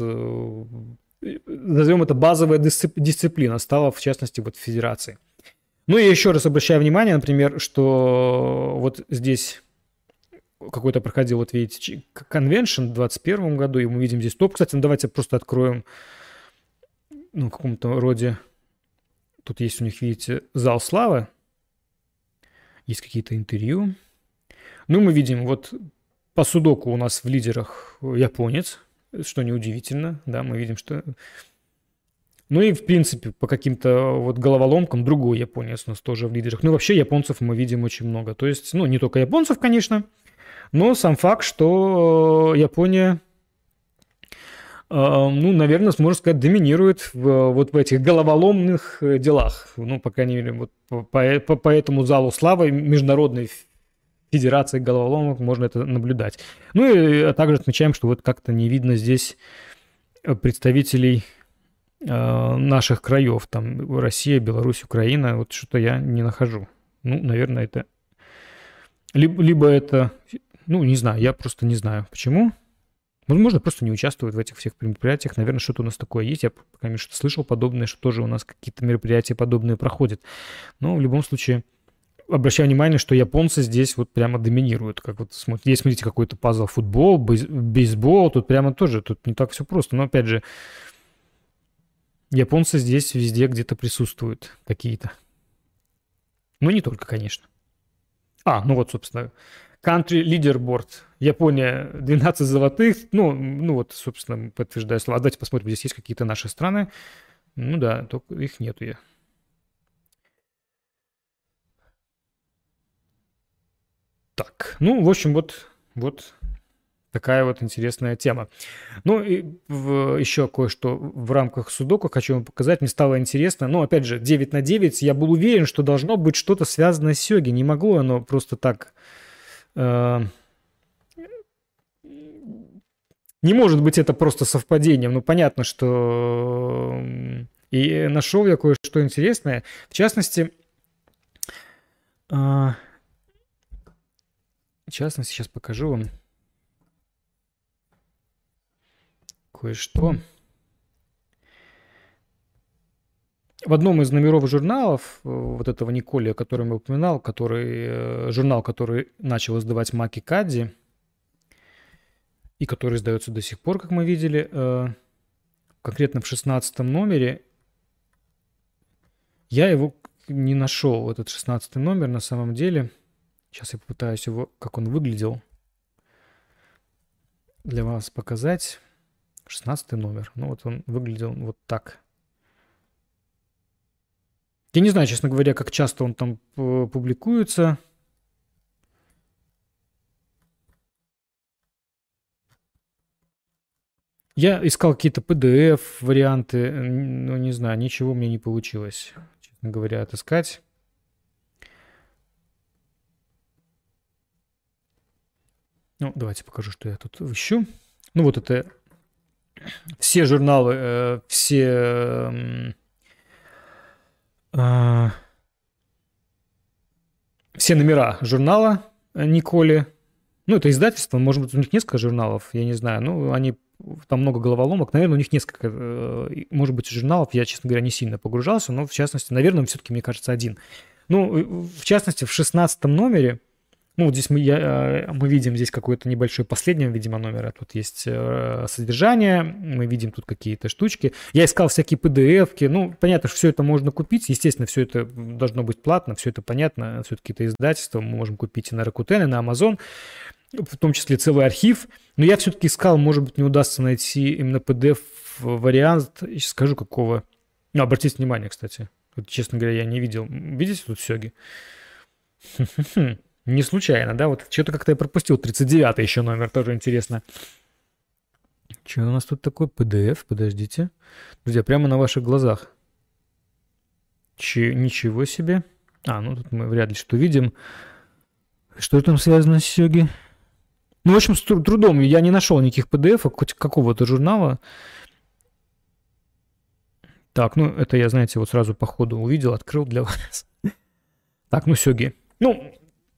назовем это базовая дисциплина, стала в частности вот в федерации. Ну и еще раз обращаю внимание, например, что вот здесь какой-то проходил, вот видите, конвеншн в 2021 году, и мы видим здесь топ. Кстати, ну давайте просто откроем ну, каком-то роде... Тут есть у них, видите, зал славы. Есть какие-то интервью. Ну, мы видим, вот по судоку у нас в лидерах японец, что неудивительно, да, мы видим, что... Ну и, в принципе, по каким-то вот головоломкам другой японец у нас тоже в лидерах. Ну, вообще японцев мы видим очень много. То есть, ну, не только японцев, конечно, но сам факт, что Япония ну, наверное, можно сказать, доминирует в, вот в этих головоломных э, делах. Ну, по крайней мере, вот по, по, по этому залу славы Международной Федерации головоломок можно это наблюдать. Ну и а также отмечаем, что вот как-то не видно здесь э, представителей э, наших краев, там Россия, Беларусь, Украина, вот что-то я не нахожу. Ну, наверное, это... Либо, либо это... Ну, не знаю, я просто не знаю, почему. Возможно, просто не участвуют в этих всех мероприятиях. Наверное, что-то у нас такое есть. Я, мере, что слышал подобное, что тоже у нас какие-то мероприятия подобные проходят. Но в любом случае, обращаю внимание, что японцы здесь вот прямо доминируют. Как вот смотрите, смотрите какой-то пазл футбол, бейсбол, тут прямо тоже, тут не так все просто. Но опять же, японцы здесь везде где-то присутствуют какие-то. Ну, не только, конечно. А, ну вот, собственно, Country Leaderboard. Япония 12 золотых. Ну, ну вот, собственно, подтверждаю слова. Давайте посмотрим, здесь есть какие-то наши страны. Ну да, только их нету я. Так, ну, в общем, вот, вот такая вот интересная тема. Ну, и в, еще кое-что в рамках судоку хочу вам показать. Мне стало интересно. Ну, опять же, 9 на 9. Я был уверен, что должно быть что-то связанное с сёги. Не могло оно просто так не может быть это просто совпадением. Ну, понятно, что... И нашел я кое-что интересное. В частности, э, в частности, сейчас покажу вам кое-что. В одном из номеров журналов, э, вот этого Николи, который я упоминал, который, э, журнал, который начал издавать Маки Кадди, и который издается до сих пор, как мы видели. Э, конкретно в 16 номере я его не нашел, этот 16 номер на самом деле. Сейчас я попытаюсь его, как он выглядел, для вас показать. 16 номер. Ну вот он выглядел вот так. Я не знаю, честно говоря, как часто он там э, публикуется. Я искал какие-то PDF варианты, но не знаю, ничего мне не получилось, честно говоря, отыскать. Ну, давайте покажу, что я тут ищу. Ну, вот это все журналы, э, все э, все номера журнала Николи. Ну, это издательство, может быть, у них несколько журналов, я не знаю. Ну, они там много головоломок. Наверное, у них несколько, э, может быть, журналов. Я, честно говоря, не сильно погружался, но, в частности, наверное, все-таки, мне кажется, один. Ну, в частности, в 16 номере, ну, здесь мы, я, э, мы видим здесь какой-то небольшой последний, видимо, номер. Тут есть э, содержание, мы видим тут какие-то штучки. Я искал всякие PDF-ки. Ну, понятно, что все это можно купить. Естественно, все это должно быть платно, все это понятно. Все-таки это издательство мы можем купить и на Rakuten, и на Amazon в том числе целый архив. Но я все-таки искал, может быть, не удастся найти именно PDF-вариант. Сейчас скажу, какого. Ну, обратите внимание, кстати. Вот, честно говоря, я не видел. Видите тут сёги? Не случайно, да? Вот что-то как-то я пропустил. 39 еще номер, тоже интересно. Что у нас тут такое? PDF, подождите. Друзья, прямо на ваших глазах. Че, ничего себе. А, ну тут мы вряд ли что видим. Что там связано с Сёги? Ну, в общем, с трудом я не нашел никаких PDF, хоть какого-то журнала. Так, ну, это я, знаете, вот сразу по ходу увидел, открыл для вас. Так, ну, сёги. Ну,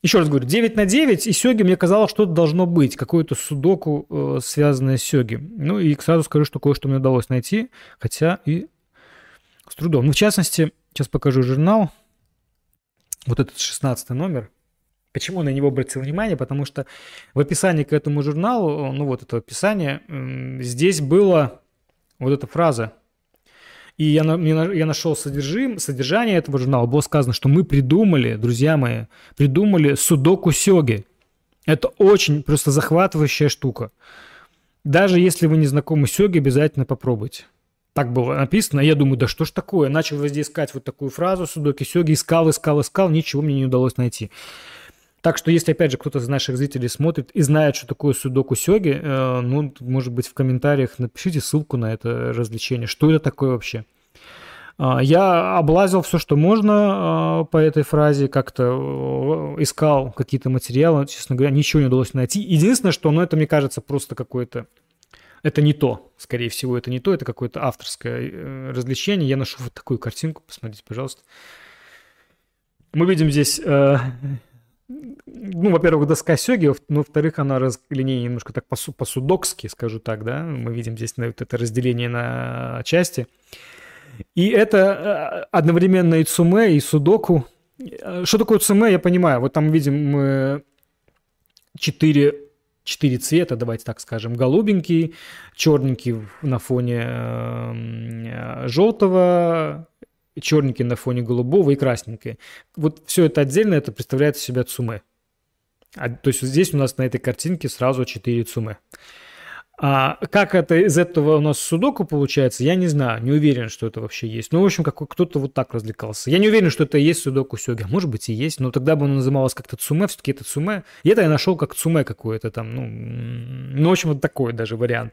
еще раз говорю, 9 на 9, и сёги мне казалось, что-то должно быть, какое-то судоку, э, связанное с сёги. Ну, и сразу скажу, что кое-что мне удалось найти, хотя и с трудом. Ну, в частности, сейчас покажу журнал. Вот этот 16 номер. Почему на него обратил внимание? Потому что в описании к этому журналу, ну вот это описание, здесь была вот эта фраза. И я, я нашел содержим, содержание этого журнала. Было сказано, что мы придумали, друзья мои, придумали судоку сёги. Это очень просто захватывающая штука. Даже если вы не знакомы с сёги, обязательно попробуйте. Так было написано. Я думаю, да что ж такое? Начал везде искать вот такую фразу судоки сёги, искал, искал, искал, ничего мне не удалось найти. Так что, если, опять же, кто-то из наших зрителей смотрит и знает, что такое судоку сёги, э, ну, может быть, в комментариях напишите ссылку на это развлечение. Что это такое вообще? А, я облазил все, что можно а, по этой фразе, как-то э, искал какие-то материалы, честно говоря, ничего не удалось найти. Единственное, что, ну, это, мне кажется, просто какое-то... Это не то, скорее всего, это не то, это какое-то авторское э, развлечение. Я нашел вот такую картинку, посмотрите, пожалуйста. Мы видим здесь ну, во-первых, доска сёги, ну, во-вторых, она разделение немножко так по-судокски, скажу так, да, мы видим здесь вот это разделение на части. И это э, одновременно и цуме, и судоку. Что такое цуме, я понимаю. Вот там видим четыре, четыре цвета, давайте так скажем. Голубенький, черненький на фоне э, желтого, черненький на фоне голубого и красненькое. Вот все это отдельно, это представляет из себя цуме. А, то есть здесь у нас на этой картинке сразу 4 цуме. А как это из этого у нас судоку получается, я не знаю, не уверен, что это вообще есть. Ну, в общем, как кто-то вот так развлекался. Я не уверен, что это и есть судоку сёги. Может быть и есть, но тогда бы оно называлось как-то цуме, все-таки это цуме. И это я нашел как цуме какое-то там, ну, ну, в общем, вот такой даже вариант.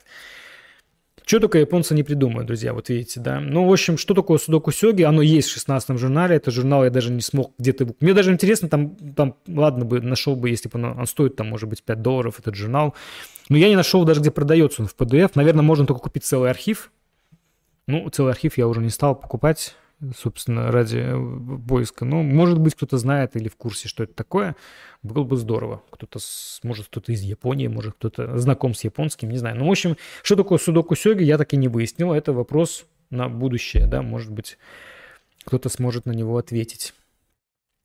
Что только японцы не придумают, друзья, вот видите, да. Ну, в общем, что такое судоку сёги? Оно есть в 16 журнале, это журнал я даже не смог где-то... Мне даже интересно, там, там ладно бы, нашел бы, если бы он, он стоит, там, может быть, 5 долларов, этот журнал. Но я не нашел даже, где продается он в PDF. Наверное, можно только купить целый архив. Ну, целый архив я уже не стал покупать собственно, ради э, поиска. Ну, может быть, кто-то знает или в курсе, что это такое. Было бы здорово. Кто-то, может, кто-то из Японии, может, кто-то знаком с японским, не знаю. Ну, в общем, что такое судоку сёги, я так и не выяснил. Это вопрос на будущее, да, может быть, кто-то сможет на него ответить.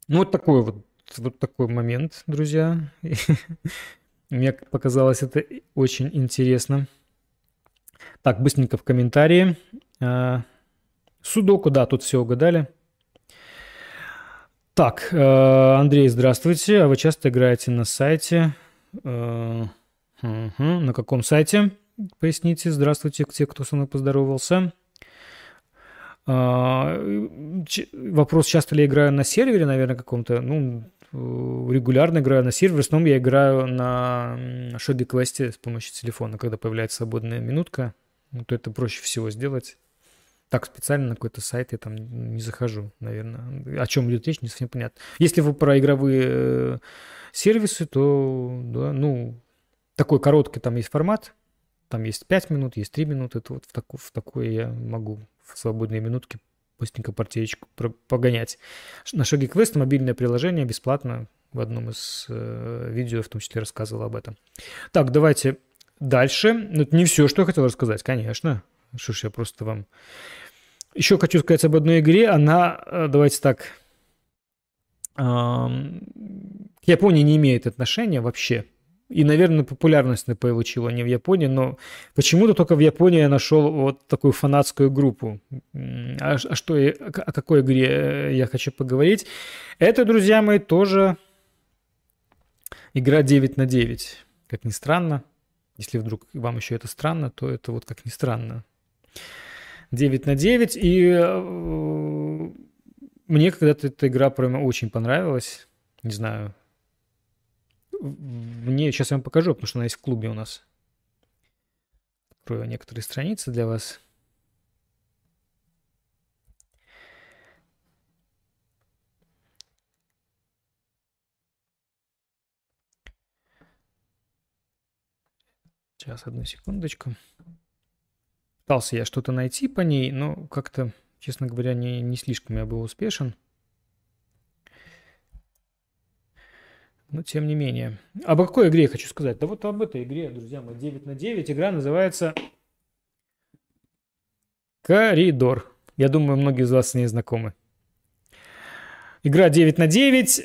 Ну, вот такой вот, вот такой момент, друзья. (laughs) Мне показалось это очень интересно. Так, быстренько в комментарии. Судоку, да, тут все угадали. Так, э, Андрей, здравствуйте. А вы часто играете на сайте? Угу. На каком сайте? Поясните. Здравствуйте, те, кто со мной поздоровался. А, вопрос, часто ли я играю на сервере, наверное, каком-то. Ну, регулярно играю на сервере. В основном я играю на Шоди Квесте с помощью телефона, когда появляется свободная минутка. Ну, то это проще всего сделать. Так специально на какой-то сайт я там не захожу, наверное. О чем идет речь, не совсем понятно. Если вы про игровые э, сервисы, то, да, ну, такой короткий там есть формат. Там есть 5 минут, есть 3 минуты. Это вот в, таку, в такое я могу в свободные минутки быстренько партиечку погонять. На Шаги Квест мобильное приложение бесплатно. В одном из э, видео в том числе рассказывал об этом. Так, давайте дальше. Ну, это не все, что я хотел рассказать, конечно. Что ж, я просто вам... Еще хочу сказать об одной игре. Она, э, давайте так, к Японии не имеет отношения вообще. И, наверное, популярность получила не в Японии, но почему-то только в Японии я нашел вот такую фанатскую группу. А, а что, о какой игре я хочу поговорить? Это, друзья мои, тоже игра 9 на 9. Как ни странно. Если вдруг вам еще это странно, то это вот как ни странно. 9 на 9. И э, мне когда-то эта игра прямо очень понравилась. Не знаю, мне сейчас я вам покажу, потому что она есть в клубе у нас. Открою некоторые страницы для вас. Сейчас, одну секундочку. Пытался я что-то найти по ней, но как-то, честно говоря, не, не слишком я был успешен. Но тем не менее. Об какой игре я хочу сказать? Да вот об этой игре, друзья мои, 9 на 9. Игра называется Коридор. Я думаю, многие из вас с ней знакомы. Игра 9 на 9.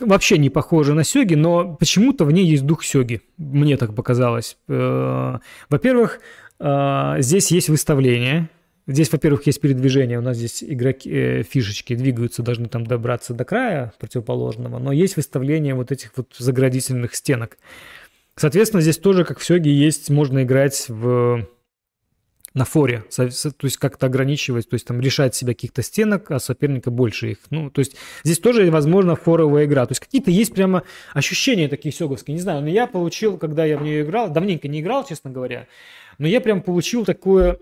Вообще не похожа на Сёги, но почему-то в ней есть дух Сёги. Мне так показалось. Э, во-первых, э, здесь есть выставление – Здесь, во-первых, есть передвижение, у нас здесь игроки, э, фишечки двигаются, должны там добраться до края противоположного, но есть выставление вот этих вот заградительных стенок. Соответственно, здесь тоже, как в Сёге, есть, можно играть в на форе, то есть как-то ограничивать, то есть там решать себя каких-то стенок, а соперника больше их. Ну, то есть здесь тоже, возможно, форовая игра. То есть какие-то есть прямо ощущения такие сёговские, не знаю, но я получил, когда я в нее играл, давненько не играл, честно говоря, но я прям получил такое,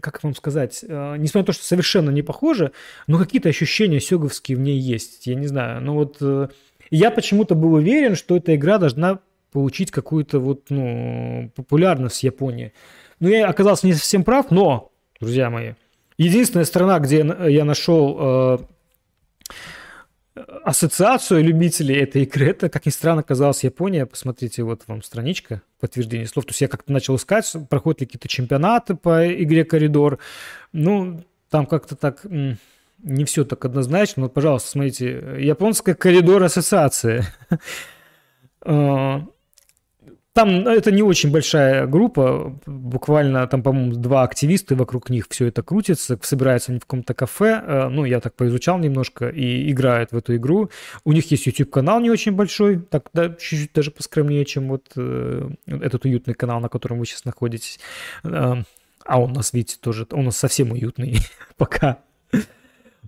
как вам сказать, э, несмотря на то, что совершенно не похоже, но какие-то ощущения сёговские в ней есть. Я не знаю, но вот э, я почему-то был уверен, что эта игра должна получить какую-то вот, ну, популярность в Японии. Но я оказался не совсем прав, но, друзья мои, единственная страна, где я нашел э, ассоциацию любителей этой игры, (laughs) это, как ни странно, оказалась Япония. Посмотрите, вот вам страничка подтверждение слов. То есть я как-то начал искать, проходят ли какие-то чемпионаты по игре «Коридор». Ну, там как-то так не все так однозначно. Вот, пожалуйста, смотрите, японская коридор ассоциация. (laughs) Там ну, это не очень большая группа, буквально там, по-моему, два активиста, вокруг них все это крутится, собираются они в каком-то кафе, э, ну, я так поизучал немножко, и играют в эту игру. У них есть YouTube-канал не очень большой, так, да, чуть-чуть даже поскромнее, чем вот э, этот уютный канал, на котором вы сейчас находитесь. Э, а он у нас, видите, тоже, он у нас совсем уютный (laughs) пока.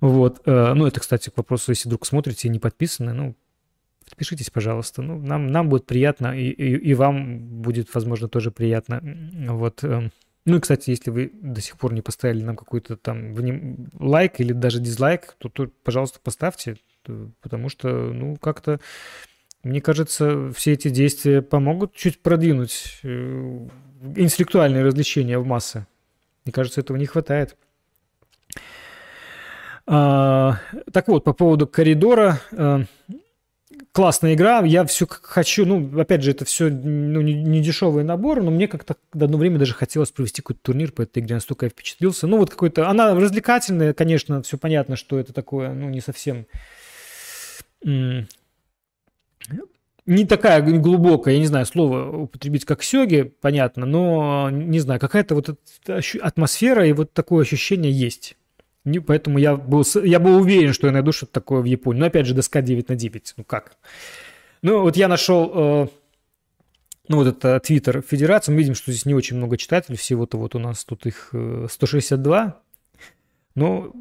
Вот. Э, ну, это, кстати, к вопросу, если вдруг смотрите и не подписаны, ну, Подпишитесь, пожалуйста. Ну, нам, нам будет приятно, и, и, и вам будет, возможно, тоже приятно. Вот. Эм. Ну и, кстати, если вы до сих пор не поставили нам какой-то там лайк или даже дизлайк, то, то, пожалуйста, поставьте, потому что, ну, как-то, мне кажется, все эти действия помогут чуть продвинуть э, интеллектуальные развлечения в массы. Мне кажется, этого не хватает. А, так вот, по поводу коридора. Классная игра, я все хочу, ну, опять же, это все ну, не, не дешевый набор, но мне как-то одно время даже хотелось провести какой-то турнир по этой игре, настолько я впечатлился. Ну, вот какой-то, она развлекательная, конечно, все понятно, что это такое, ну, не совсем не такая глубокая, я не знаю, слово употребить как сёги, понятно, но, не знаю, какая-то вот атмосфера и вот такое ощущение есть. Поэтому я был, я был уверен, что я найду что-то такое в Японии. Но опять же, доска 9 на 9. Ну как? Ну вот я нашел, э, ну вот это Твиттер Федерации. Мы видим, что здесь не очень много читателей. Всего-то вот у нас тут их 162. Э, но,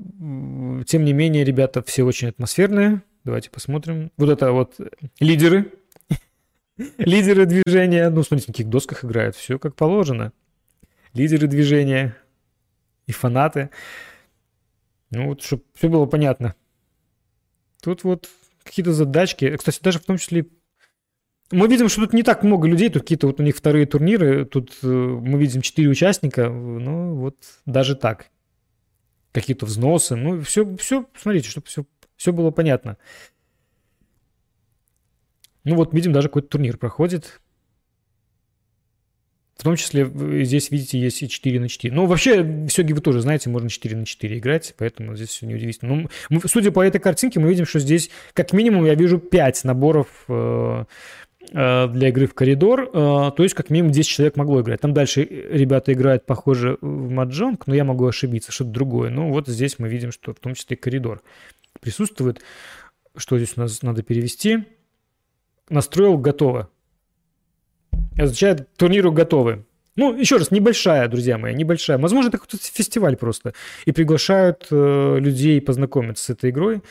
тем не менее, ребята все очень атмосферные. Давайте посмотрим. Вот это вот лидеры (laughs) Лидеры движения, ну, смотрите, на каких досках играют, все как положено. Лидеры движения и фанаты. Ну, вот, чтобы все было понятно. Тут вот какие-то задачки. Кстати, даже в том числе... Мы видим, что тут не так много людей, тут какие-то вот у них вторые турниры, тут э, мы видим четыре участника, ну вот даже так. Какие-то взносы, ну все, все, смотрите, чтобы все, все было понятно. Ну вот видим, даже какой-то турнир проходит. В том числе здесь, видите, есть и 4 на 4. Ну, вообще, в Сёге вы тоже знаете, можно 4 на 4 играть, поэтому здесь все неудивительно. Ну, мы, судя по этой картинке, мы видим, что здесь, как минимум, я вижу 5 наборов э, э, для игры в коридор, э, то есть, как минимум, 10 человек могло играть. Там дальше ребята играют, похоже, в маджонг, но я могу ошибиться, что-то другое. Ну, вот здесь мы видим, что в том числе коридор присутствует. Что здесь у нас надо перевести? настроил готово. Означает турниру готовы. Ну, еще раз, небольшая, друзья мои, небольшая. Возможно, это какой-то фестиваль просто. И приглашают э, людей познакомиться с этой игрой.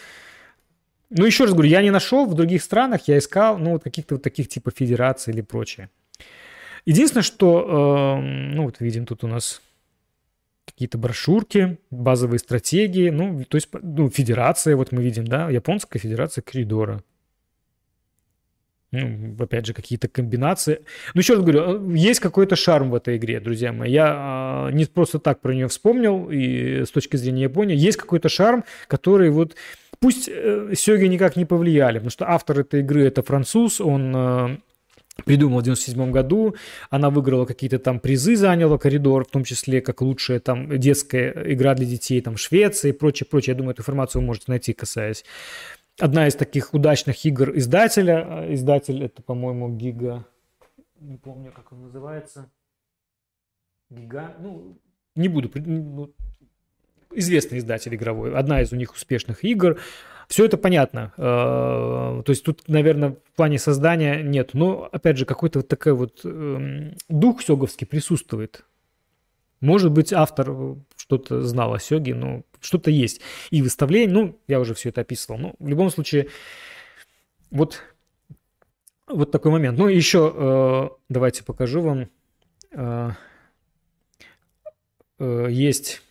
Ну, еще раз говорю, я не нашел в других странах, я искал, ну, вот каких-то вот таких типа федераций или прочее. Единственное, что, э, ну, вот видим тут у нас какие-то брошюрки, базовые стратегии, ну, то есть, ну, федерация, вот мы видим, да, японская федерация коридора. Ну, опять же, какие-то комбинации. Ну, еще раз говорю, есть какой-то шарм в этой игре, друзья мои. Я э, не просто так про нее вспомнил, и с точки зрения Японии, есть какой-то шарм, который вот... Пусть э, Сёги никак не повлияли, потому что автор этой игры – это француз, он э, придумал в 97 году, она выиграла какие-то там призы, заняла коридор, в том числе как лучшая там детская игра для детей, там Швеция и прочее, прочее. Я думаю, эту информацию вы можете найти, касаясь одна из таких удачных игр издателя. А, издатель это, по-моему, Гига... Не помню, как он называется. Гига... Ну, не буду... Ну, известный издатель игровой. Одна из у них успешных игр. Все это понятно. А, то есть тут, наверное, в плане создания нет. Но, опять же, какой-то вот такой вот эм, дух сёговский присутствует. Может быть, автор что-то знал о Сёге, но что-то есть. И выставление, ну, я уже все это описывал. Но в любом случае, вот, вот такой момент. Ну, еще э, давайте покажу вам. Э, э, есть...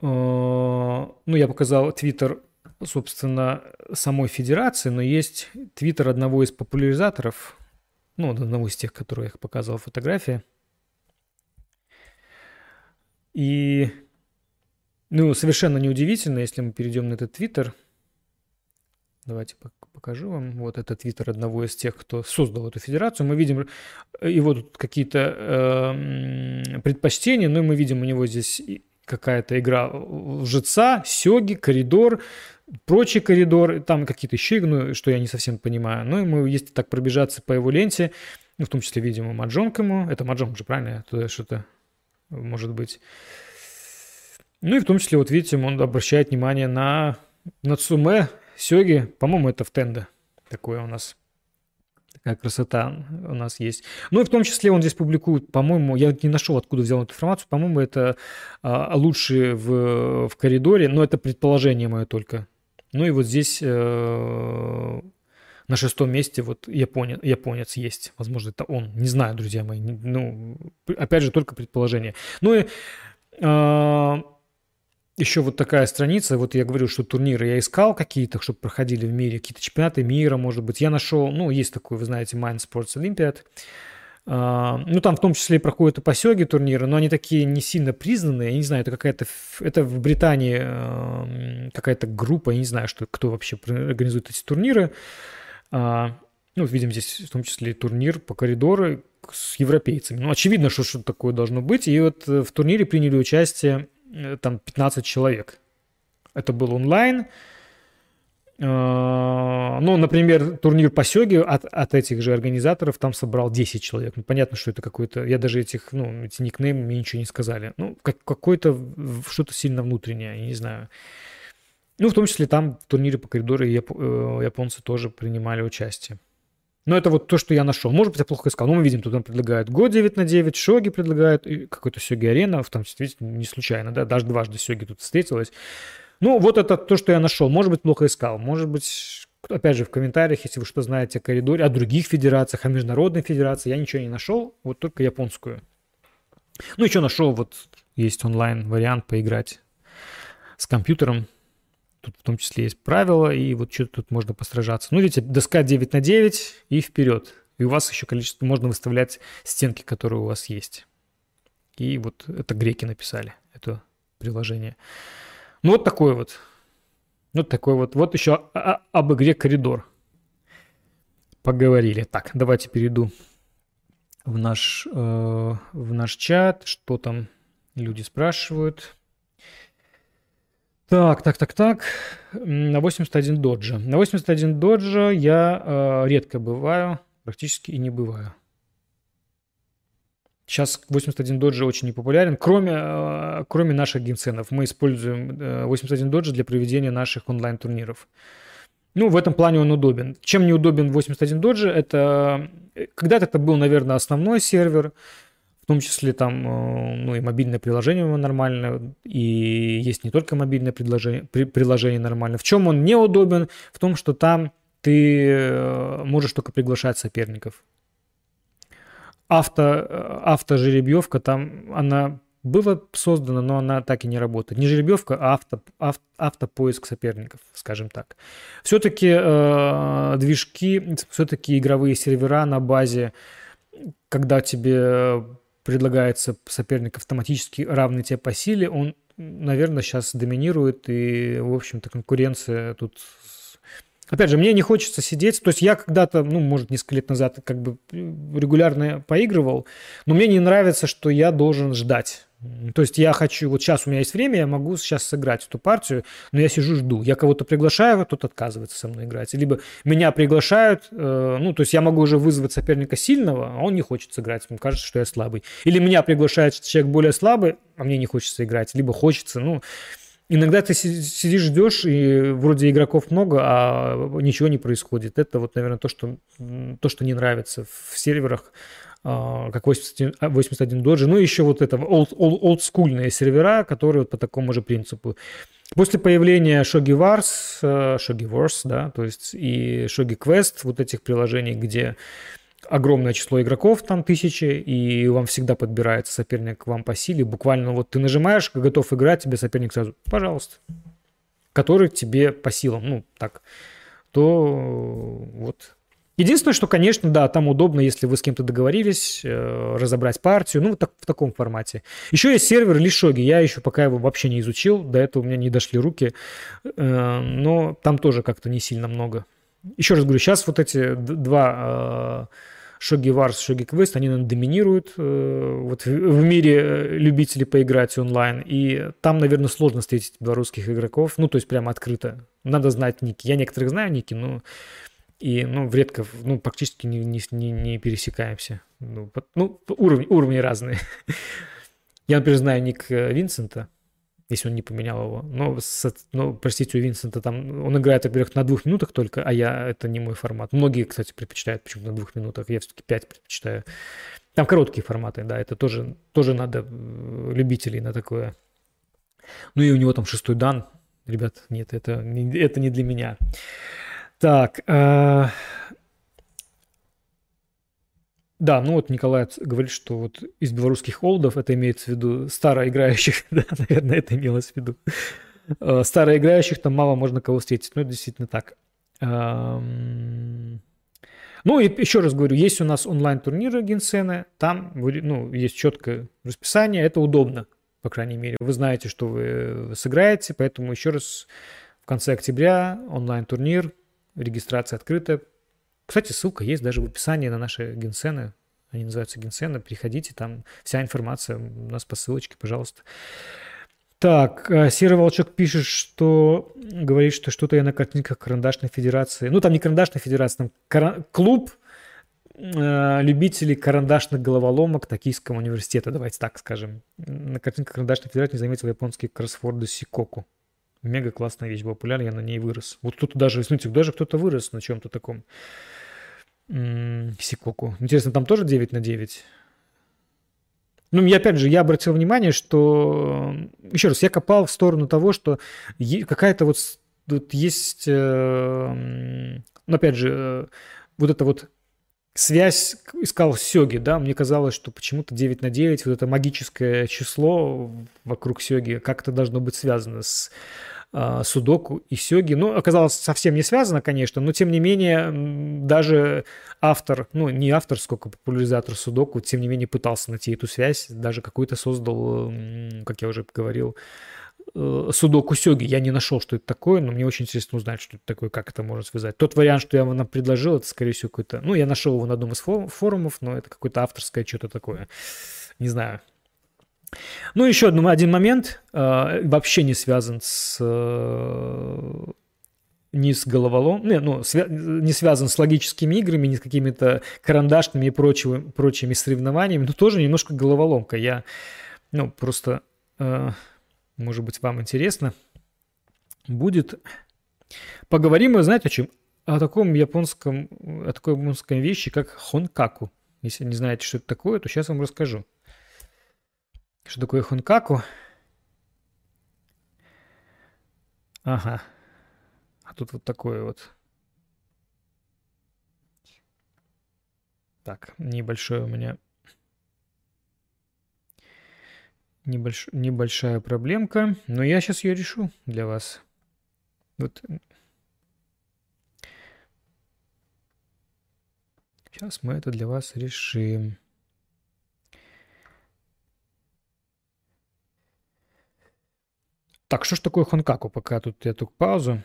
Э, ну, я показал Твиттер, собственно, самой федерации, но есть Твиттер одного из популяризаторов, ну, одного из тех, которые я показывал фотографии – и, ну, совершенно неудивительно, если мы перейдем на этот твиттер. Давайте покажу вам. Вот это твиттер одного из тех, кто создал эту федерацию. Мы видим э, его тут какие-то э, предпочтения, но мы видим у него здесь какая-то игра лжеца, сёги, коридор, прочий коридор, там какие-то еще, ну, что я не совсем понимаю. Ну, и мы, если так пробежаться по его ленте, ну, в том числе, видимо, маджонг ему, это маджонг же, правильно? Это что-то может быть. Ну и в том числе, вот видите, он обращает внимание на Нацуме Сёги. По-моему, это в Тенде. Такое у нас такая красота у нас есть. Ну и в том числе он здесь публикует, по-моему, я не нашел, откуда взял эту информацию, по-моему, это а, лучшие в, в коридоре, но это предположение мое только. Ну и вот здесь э, на шестом месте вот японец, японец есть. Возможно, это он. Не знаю, друзья мои. Ну, опять же, только предположение. Ну и э, еще вот такая страница. Вот я говорю, что турниры я искал какие-то, чтобы проходили в мире. Какие-то чемпионаты мира, может быть. Я нашел, ну, есть такой, вы знаете, Mind Sports Olympiad. Uh, ну, там в том числе проходят и посёги турниры, но они такие не сильно признанные. Я не знаю, это какая-то... Это в Британии uh, какая-то группа, я не знаю, что, кто вообще организует эти турниры. А, ну, видим здесь в том числе турнир по коридору с европейцами. Ну, очевидно, что что-то такое должно быть. И вот э, в турнире приняли участие э, там 15 человек. это был онлайн. А, ну, например, турнир по сёге от, от этих же организаторов там собрал 10 человек. Ну, понятно, что это какой-то... Я даже этих, ну, эти никнеймы мне ничего не сказали. Ну, как, какой-то что-то сильно внутреннее, я не знаю. Ну, в том числе там в турнире по коридору яп, э, японцы тоже принимали участие. Но это вот то, что я нашел. Может быть, я плохо искал. Но мы видим, тут он предлагает Го 9 на 9, Шоги предлагает, какой-то Сёги Арена, там, действительно, не случайно, да, даже дважды Сёги тут встретилась. Ну, вот это то, что я нашел. Может быть, плохо искал. Может быть, опять же, в комментариях, если вы что знаете о коридоре, о других федерациях, о международной федерации, я ничего не нашел, вот только японскую. Ну, еще нашел, вот есть онлайн-вариант поиграть с компьютером. Тут в том числе есть правила, и вот что-то тут можно постражаться. Ну, видите, доска 9 на 9 и вперед. И у вас еще количество, можно выставлять стенки, которые у вас есть. И вот это греки написали, это приложение. Ну, вот такой вот. Вот такой вот. Вот еще об игре «Коридор». Поговорили. Так, давайте перейду в наш, э, в наш чат. Что там люди спрашивают. Так, так, так, так. На 81 доджа. На 81 доджа я э, редко бываю, практически и не бываю. Сейчас 81 доджи очень непопулярен, кроме, э, кроме наших геймценов. Мы используем 81 э, доджи для проведения наших онлайн-турниров. Ну, в этом плане он удобен. Чем не удобен 81 доджи, это... Э, когда-то это был, наверное, основной сервер, в том числе там, ну, и мобильное приложение нормальное, и есть не только мобильное приложение, приложение нормальное. В чем он неудобен? В том, что там ты можешь только приглашать соперников авто, автожеребьевка там, она была создана, но она так и не работает. Не жеребьевка, а авто, авто, автопоиск соперников, скажем так. Все-таки э, движки, все-таки игровые сервера на базе, когда тебе предлагается соперник автоматически равный тебе по силе, он, наверное, сейчас доминирует, и, в общем-то, конкуренция тут Опять же, мне не хочется сидеть. То есть я когда-то, ну, может, несколько лет назад как бы регулярно поигрывал, но мне не нравится, что я должен ждать. То есть я хочу, вот сейчас у меня есть время, я могу сейчас сыграть эту партию, но я сижу, жду. Я кого-то приглашаю, тот отказывается со мной играть. Либо меня приглашают, э, ну, то есть я могу уже вызвать соперника сильного, а он не хочет сыграть, ему кажется, что я слабый. Или меня приглашает человек более слабый, а мне не хочется играть. Либо хочется, ну, Иногда ты сидишь, ждешь, и вроде игроков много, а ничего не происходит. Это вот, наверное, то, что, то, что не нравится в серверах, а, как 81, 81 Dodge. Ну, еще вот это old, old, олдскульные сервера, которые вот по такому же принципу. После появления Shogi Wars, э, Shogi Wars, да, то есть и Shogi Quest, вот этих приложений, где огромное число игроков, там тысячи, и вам всегда подбирается соперник вам по силе. Буквально вот ты нажимаешь, готов играть, тебе соперник сразу, пожалуйста, который тебе по силам, ну, так, то вот. Единственное, что, конечно, да, там удобно, если вы с кем-то договорились, э, разобрать партию, ну, вот так, в таком формате. Еще есть сервер Лишоги, я еще пока его вообще не изучил, до этого у меня не дошли руки, э, но там тоже как-то не сильно много. Еще раз говорю, сейчас вот эти два э, Шоги Варс, Шоги Квест, они, наверное, доминируют э, вот в, мире э, любителей поиграть онлайн. И там, наверное, сложно встретить белорусских игроков. Ну, то есть прямо открыто. Надо знать ники. Я некоторых знаю ники, но и, ну, редко, ну, практически не, не, не, не пересекаемся. Ну, ну уровни, уровни разные. (laughs) Я, например, знаю ник Винсента, если он не поменял его. Но, с, ну, простите, у Винсента там, он играет, во-первых, на двух минутах только, а я, это не мой формат. Многие, кстати, предпочитают почему-то на двух минутах, я все-таки пять предпочитаю. Там короткие форматы, да, это тоже, тоже надо любителей на такое. Ну и у него там шестой дан. Ребят, нет, это это не для меня. Так, э, да, ну вот Николай говорит, что вот из белорусских олдов, это имеется в виду староиграющих, (laughs) да, наверное, это имелось в виду. Э, староиграющих там мало можно кого встретить, но это действительно так. Ну и еще раз говорю, есть у нас онлайн-турниры Генсена, там ну, есть четкое расписание, это удобно, по крайней мере. Вы знаете, что вы сыграете, поэтому еще раз в конце октября онлайн-турнир, регистрация открыта, кстати, ссылка есть даже в описании на наши генсены. Они называются генсены. Приходите, там вся информация у нас по ссылочке, пожалуйста. Так, э, Серый Волчок пишет, что говорит, что что-то я на картинках Карандашной Федерации. Ну, там не Карандашной Федерации, там кара... клуб э, любителей карандашных головоломок Токийского университета, давайте так скажем. На картинках Карандашной Федерации не заметил японские кроссворды Сикоку. Мега классная вещь, популярна, я на ней вырос. Вот тут даже, смотрите, даже кто-то вырос на чем-то таком. Сикоку. Интересно, там тоже 9 на 9? Ну, я опять же, я обратил внимание, что, еще раз, я копал в сторону того, что какая-то вот, вот есть, э, ну, опять же, э, вот это вот связь искал Сёги, да, мне казалось, что почему-то 9 на 9, вот это магическое число вокруг Сёги как-то должно быть связано с а, Судоку и Сёги. Ну, оказалось, совсем не связано, конечно, но тем не менее даже автор, ну, не автор, сколько популяризатор Судоку, тем не менее пытался найти эту связь, даже какой-то создал, как я уже говорил, Судоку Сёги. Я не нашел, что это такое, но мне очень интересно узнать, что это такое, как это можно связать. Тот вариант, что я вам предложил, это, скорее всего, какой-то... Ну, я нашел его на одном из форумов, но это какое-то авторское что-то такое. Не знаю, ну, еще один, момент, э, вообще не связан с э, ни с головолом, не, ну, свя- не связан с логическими играми, ни с какими-то карандашными и прочими, прочими соревнованиями, но тоже немножко головоломка. Я, ну, просто, э, может быть, вам интересно будет. Поговорим, вы знаете, о чем? О таком японском, о такой японском вещи, как хонкаку. Если не знаете, что это такое, то сейчас вам расскажу. Что такое хункаку? Ага. А тут вот такое вот. Так, небольшое у меня... Небольш... Небольшая проблемка, но я сейчас ее решу для вас. Вот. Сейчас мы это для вас решим. Так, что ж такое хонкаку, пока тут я тут паузу.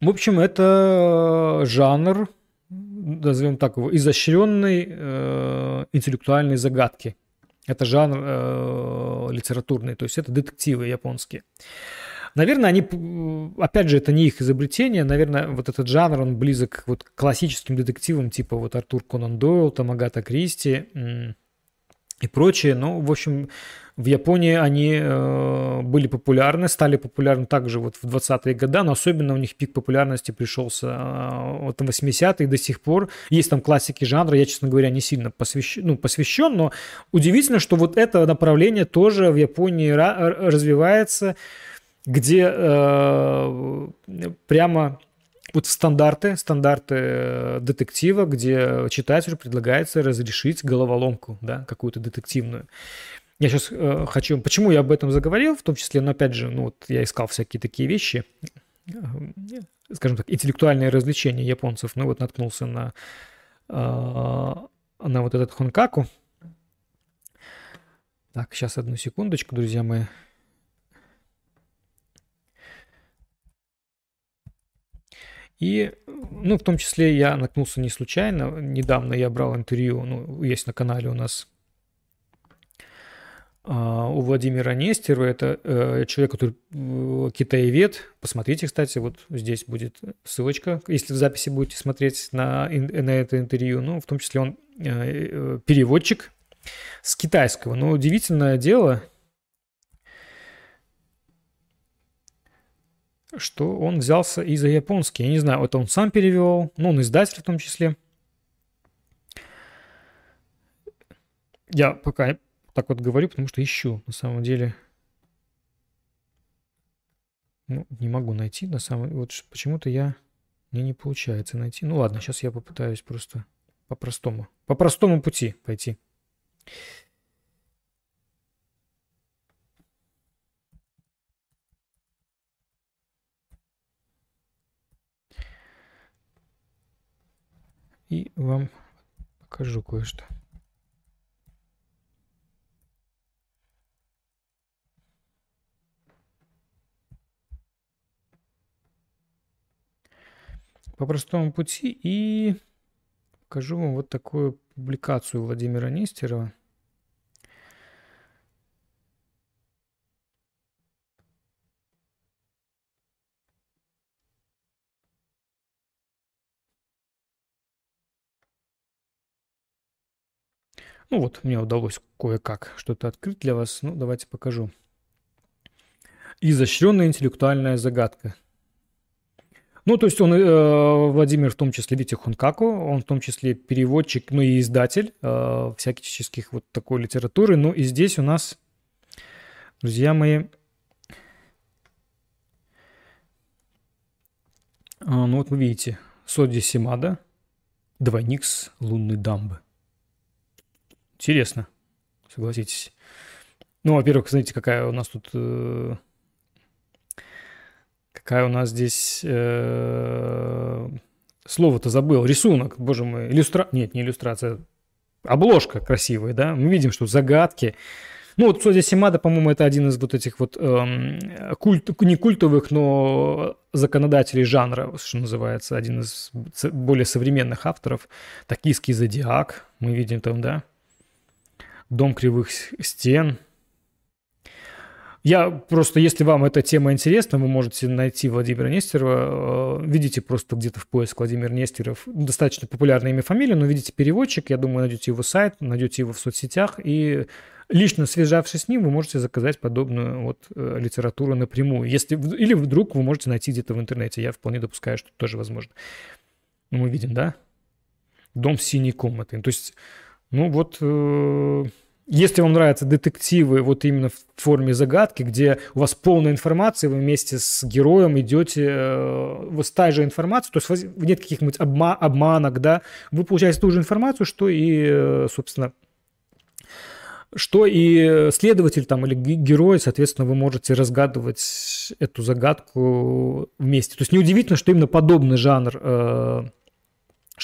В общем, это жанр, назовем так его, изощренной э, интеллектуальной загадки. Это жанр э, литературный, то есть это детективы японские. Наверное, они, опять же, это не их изобретение, наверное, вот этот жанр, он близок вот к классическим детективам, типа вот Артур Конан Дойл, там Агата Кристи и прочее. Ну, в общем, в Японии они э, были популярны, стали популярны также вот в 20-е годы, но особенно у них пик популярности пришелся э, вот в 80-е до сих пор. Есть там классики жанра, я, честно говоря, не сильно посвящен, ну, посвящен, но удивительно, что вот это направление тоже в Японии развивается, где э, прямо вот стандарты, стандарты э, детектива, где читателю предлагается разрешить головоломку, да, какую-то детективную. Я сейчас э, хочу... Почему я об этом заговорил, в том числе, но опять же, ну вот я искал всякие такие вещи, э, скажем так, интеллектуальные развлечения японцев, ну вот наткнулся на, э, на вот этот хонкаку. Так, сейчас одну секундочку, друзья мои. И, ну, в том числе я наткнулся не случайно. Недавно я брал интервью, ну, есть на канале у нас а, у Владимира Нестерова. Это э, человек, который э, китаевед. Посмотрите, кстати, вот здесь будет ссылочка, если в записи будете смотреть на, на это интервью. Ну, в том числе он э, переводчик с китайского. Но удивительное дело, что он взялся и за японский. Я не знаю, это он сам перевел, ну, он издатель в том числе. Я пока так вот говорю, потому что ищу. На самом деле, ну, не могу найти. На самом вот почему-то я мне не получается найти. Ну ладно, сейчас я попытаюсь просто по-простому, по простому пути пойти. И вам покажу кое-что. по простому пути и покажу вам вот такую публикацию Владимира Нестерова. Ну вот, мне удалось кое-как что-то открыть для вас. Ну, давайте покажу. Изощренная интеллектуальная загадка. Ну, то есть он, э, Владимир, в том числе, видите, Хункаку, он в том числе переводчик, ну и издатель э, всяческих вот такой литературы. Ну и здесь у нас, друзья мои, а, ну вот вы видите, Соди Симада, двойник с лунной дамбы. Интересно, согласитесь. Ну, во-первых, знаете, какая у нас тут... Э, какая у нас здесь... Э, слово-то забыл. Рисунок, боже мой. Иллюстра... Нет, не иллюстрация. Обложка красивая, да? Мы видим, что загадки. Ну, вот Содя Симада, по-моему, это один из вот этих вот эм, культ, не культовых, но законодателей жанра, что называется, один из более современных авторов. Токийский зодиак, мы видим там, да? Дом кривых стен. Я просто, если вам эта тема интересна, вы можете найти Владимира Нестерова. Э, видите просто где-то в поиск Владимир Нестеров. Достаточно популярное имя, фамилия, но видите переводчик. Я думаю, найдете его сайт, найдете его в соцсетях. И лично связавшись с ним, вы можете заказать подобную вот э, литературу напрямую. Если, или вдруг вы можете найти где-то в интернете. Я вполне допускаю, что это тоже возможно. Ну, мы видим, да? Дом синей комнатой. То есть ну вот, э, если вам нравятся детективы вот именно в форме загадки, где у вас полная информация, вы вместе с героем идете, э, вас та же информация, то есть нет каких-нибудь обма обманок, да, вы получаете ту же информацию, что и, э, собственно, что и следователь там или герой, соответственно, вы можете разгадывать эту загадку вместе. То есть неудивительно, что именно подобный жанр что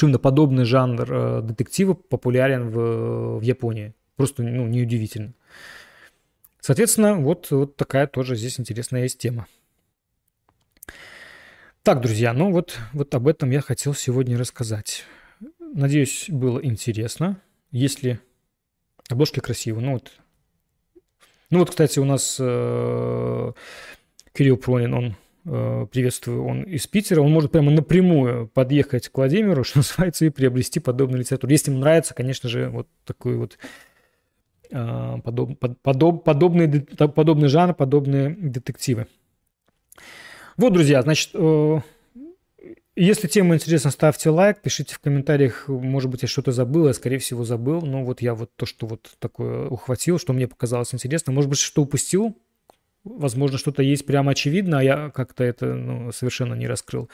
именно подобный жанр э, детектива популярен в, в Японии. Просто ну, неудивительно. Соответственно, вот, вот такая тоже здесь интересная есть тема. Так, друзья, ну вот, вот об этом я хотел сегодня рассказать. Надеюсь, было интересно. Если обложки красивые, ну вот. Ну вот, кстати, у нас э, Кирилл Пронин, он приветствую, он из Питера, он может прямо напрямую подъехать к Владимиру, (laughs) что называется, и приобрести подобную литературу. Если ему нравится, конечно же, вот такой вот э, подоб, подоб, подобный, подобный жанр, подобные детективы. Вот, друзья, значит, э, если тема интересна, ставьте лайк, пишите в комментариях, может быть, я что-то забыл, я, скорее всего, забыл, но вот я вот то, что вот такое ухватил, что мне показалось интересно, может быть, что упустил, возможно, что-то есть прямо очевидно, а я как-то это ну, совершенно не раскрыл.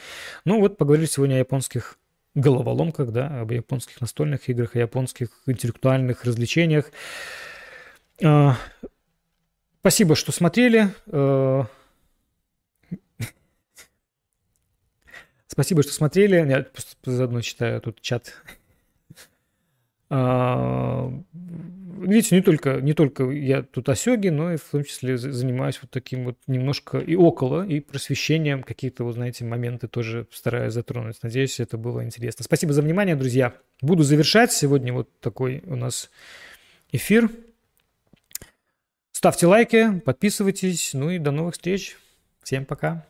Ну вот поговорили сегодня о японских головоломках, да, об японских настольных играх, о японских интеллектуальных развлечениях. А, спасибо, что смотрели. А, спасибо, что смотрели. Я заодно читаю тут чат. Видите, не только, не только я тут о сёге, но и в том числе занимаюсь вот таким вот немножко и около, и просвещением. Какие-то, вот знаете, моменты тоже стараюсь затронуть. Надеюсь, это было интересно. Спасибо за внимание, друзья. Буду завершать сегодня вот такой у нас эфир. Ставьте лайки, подписывайтесь. Ну и до новых встреч. Всем пока.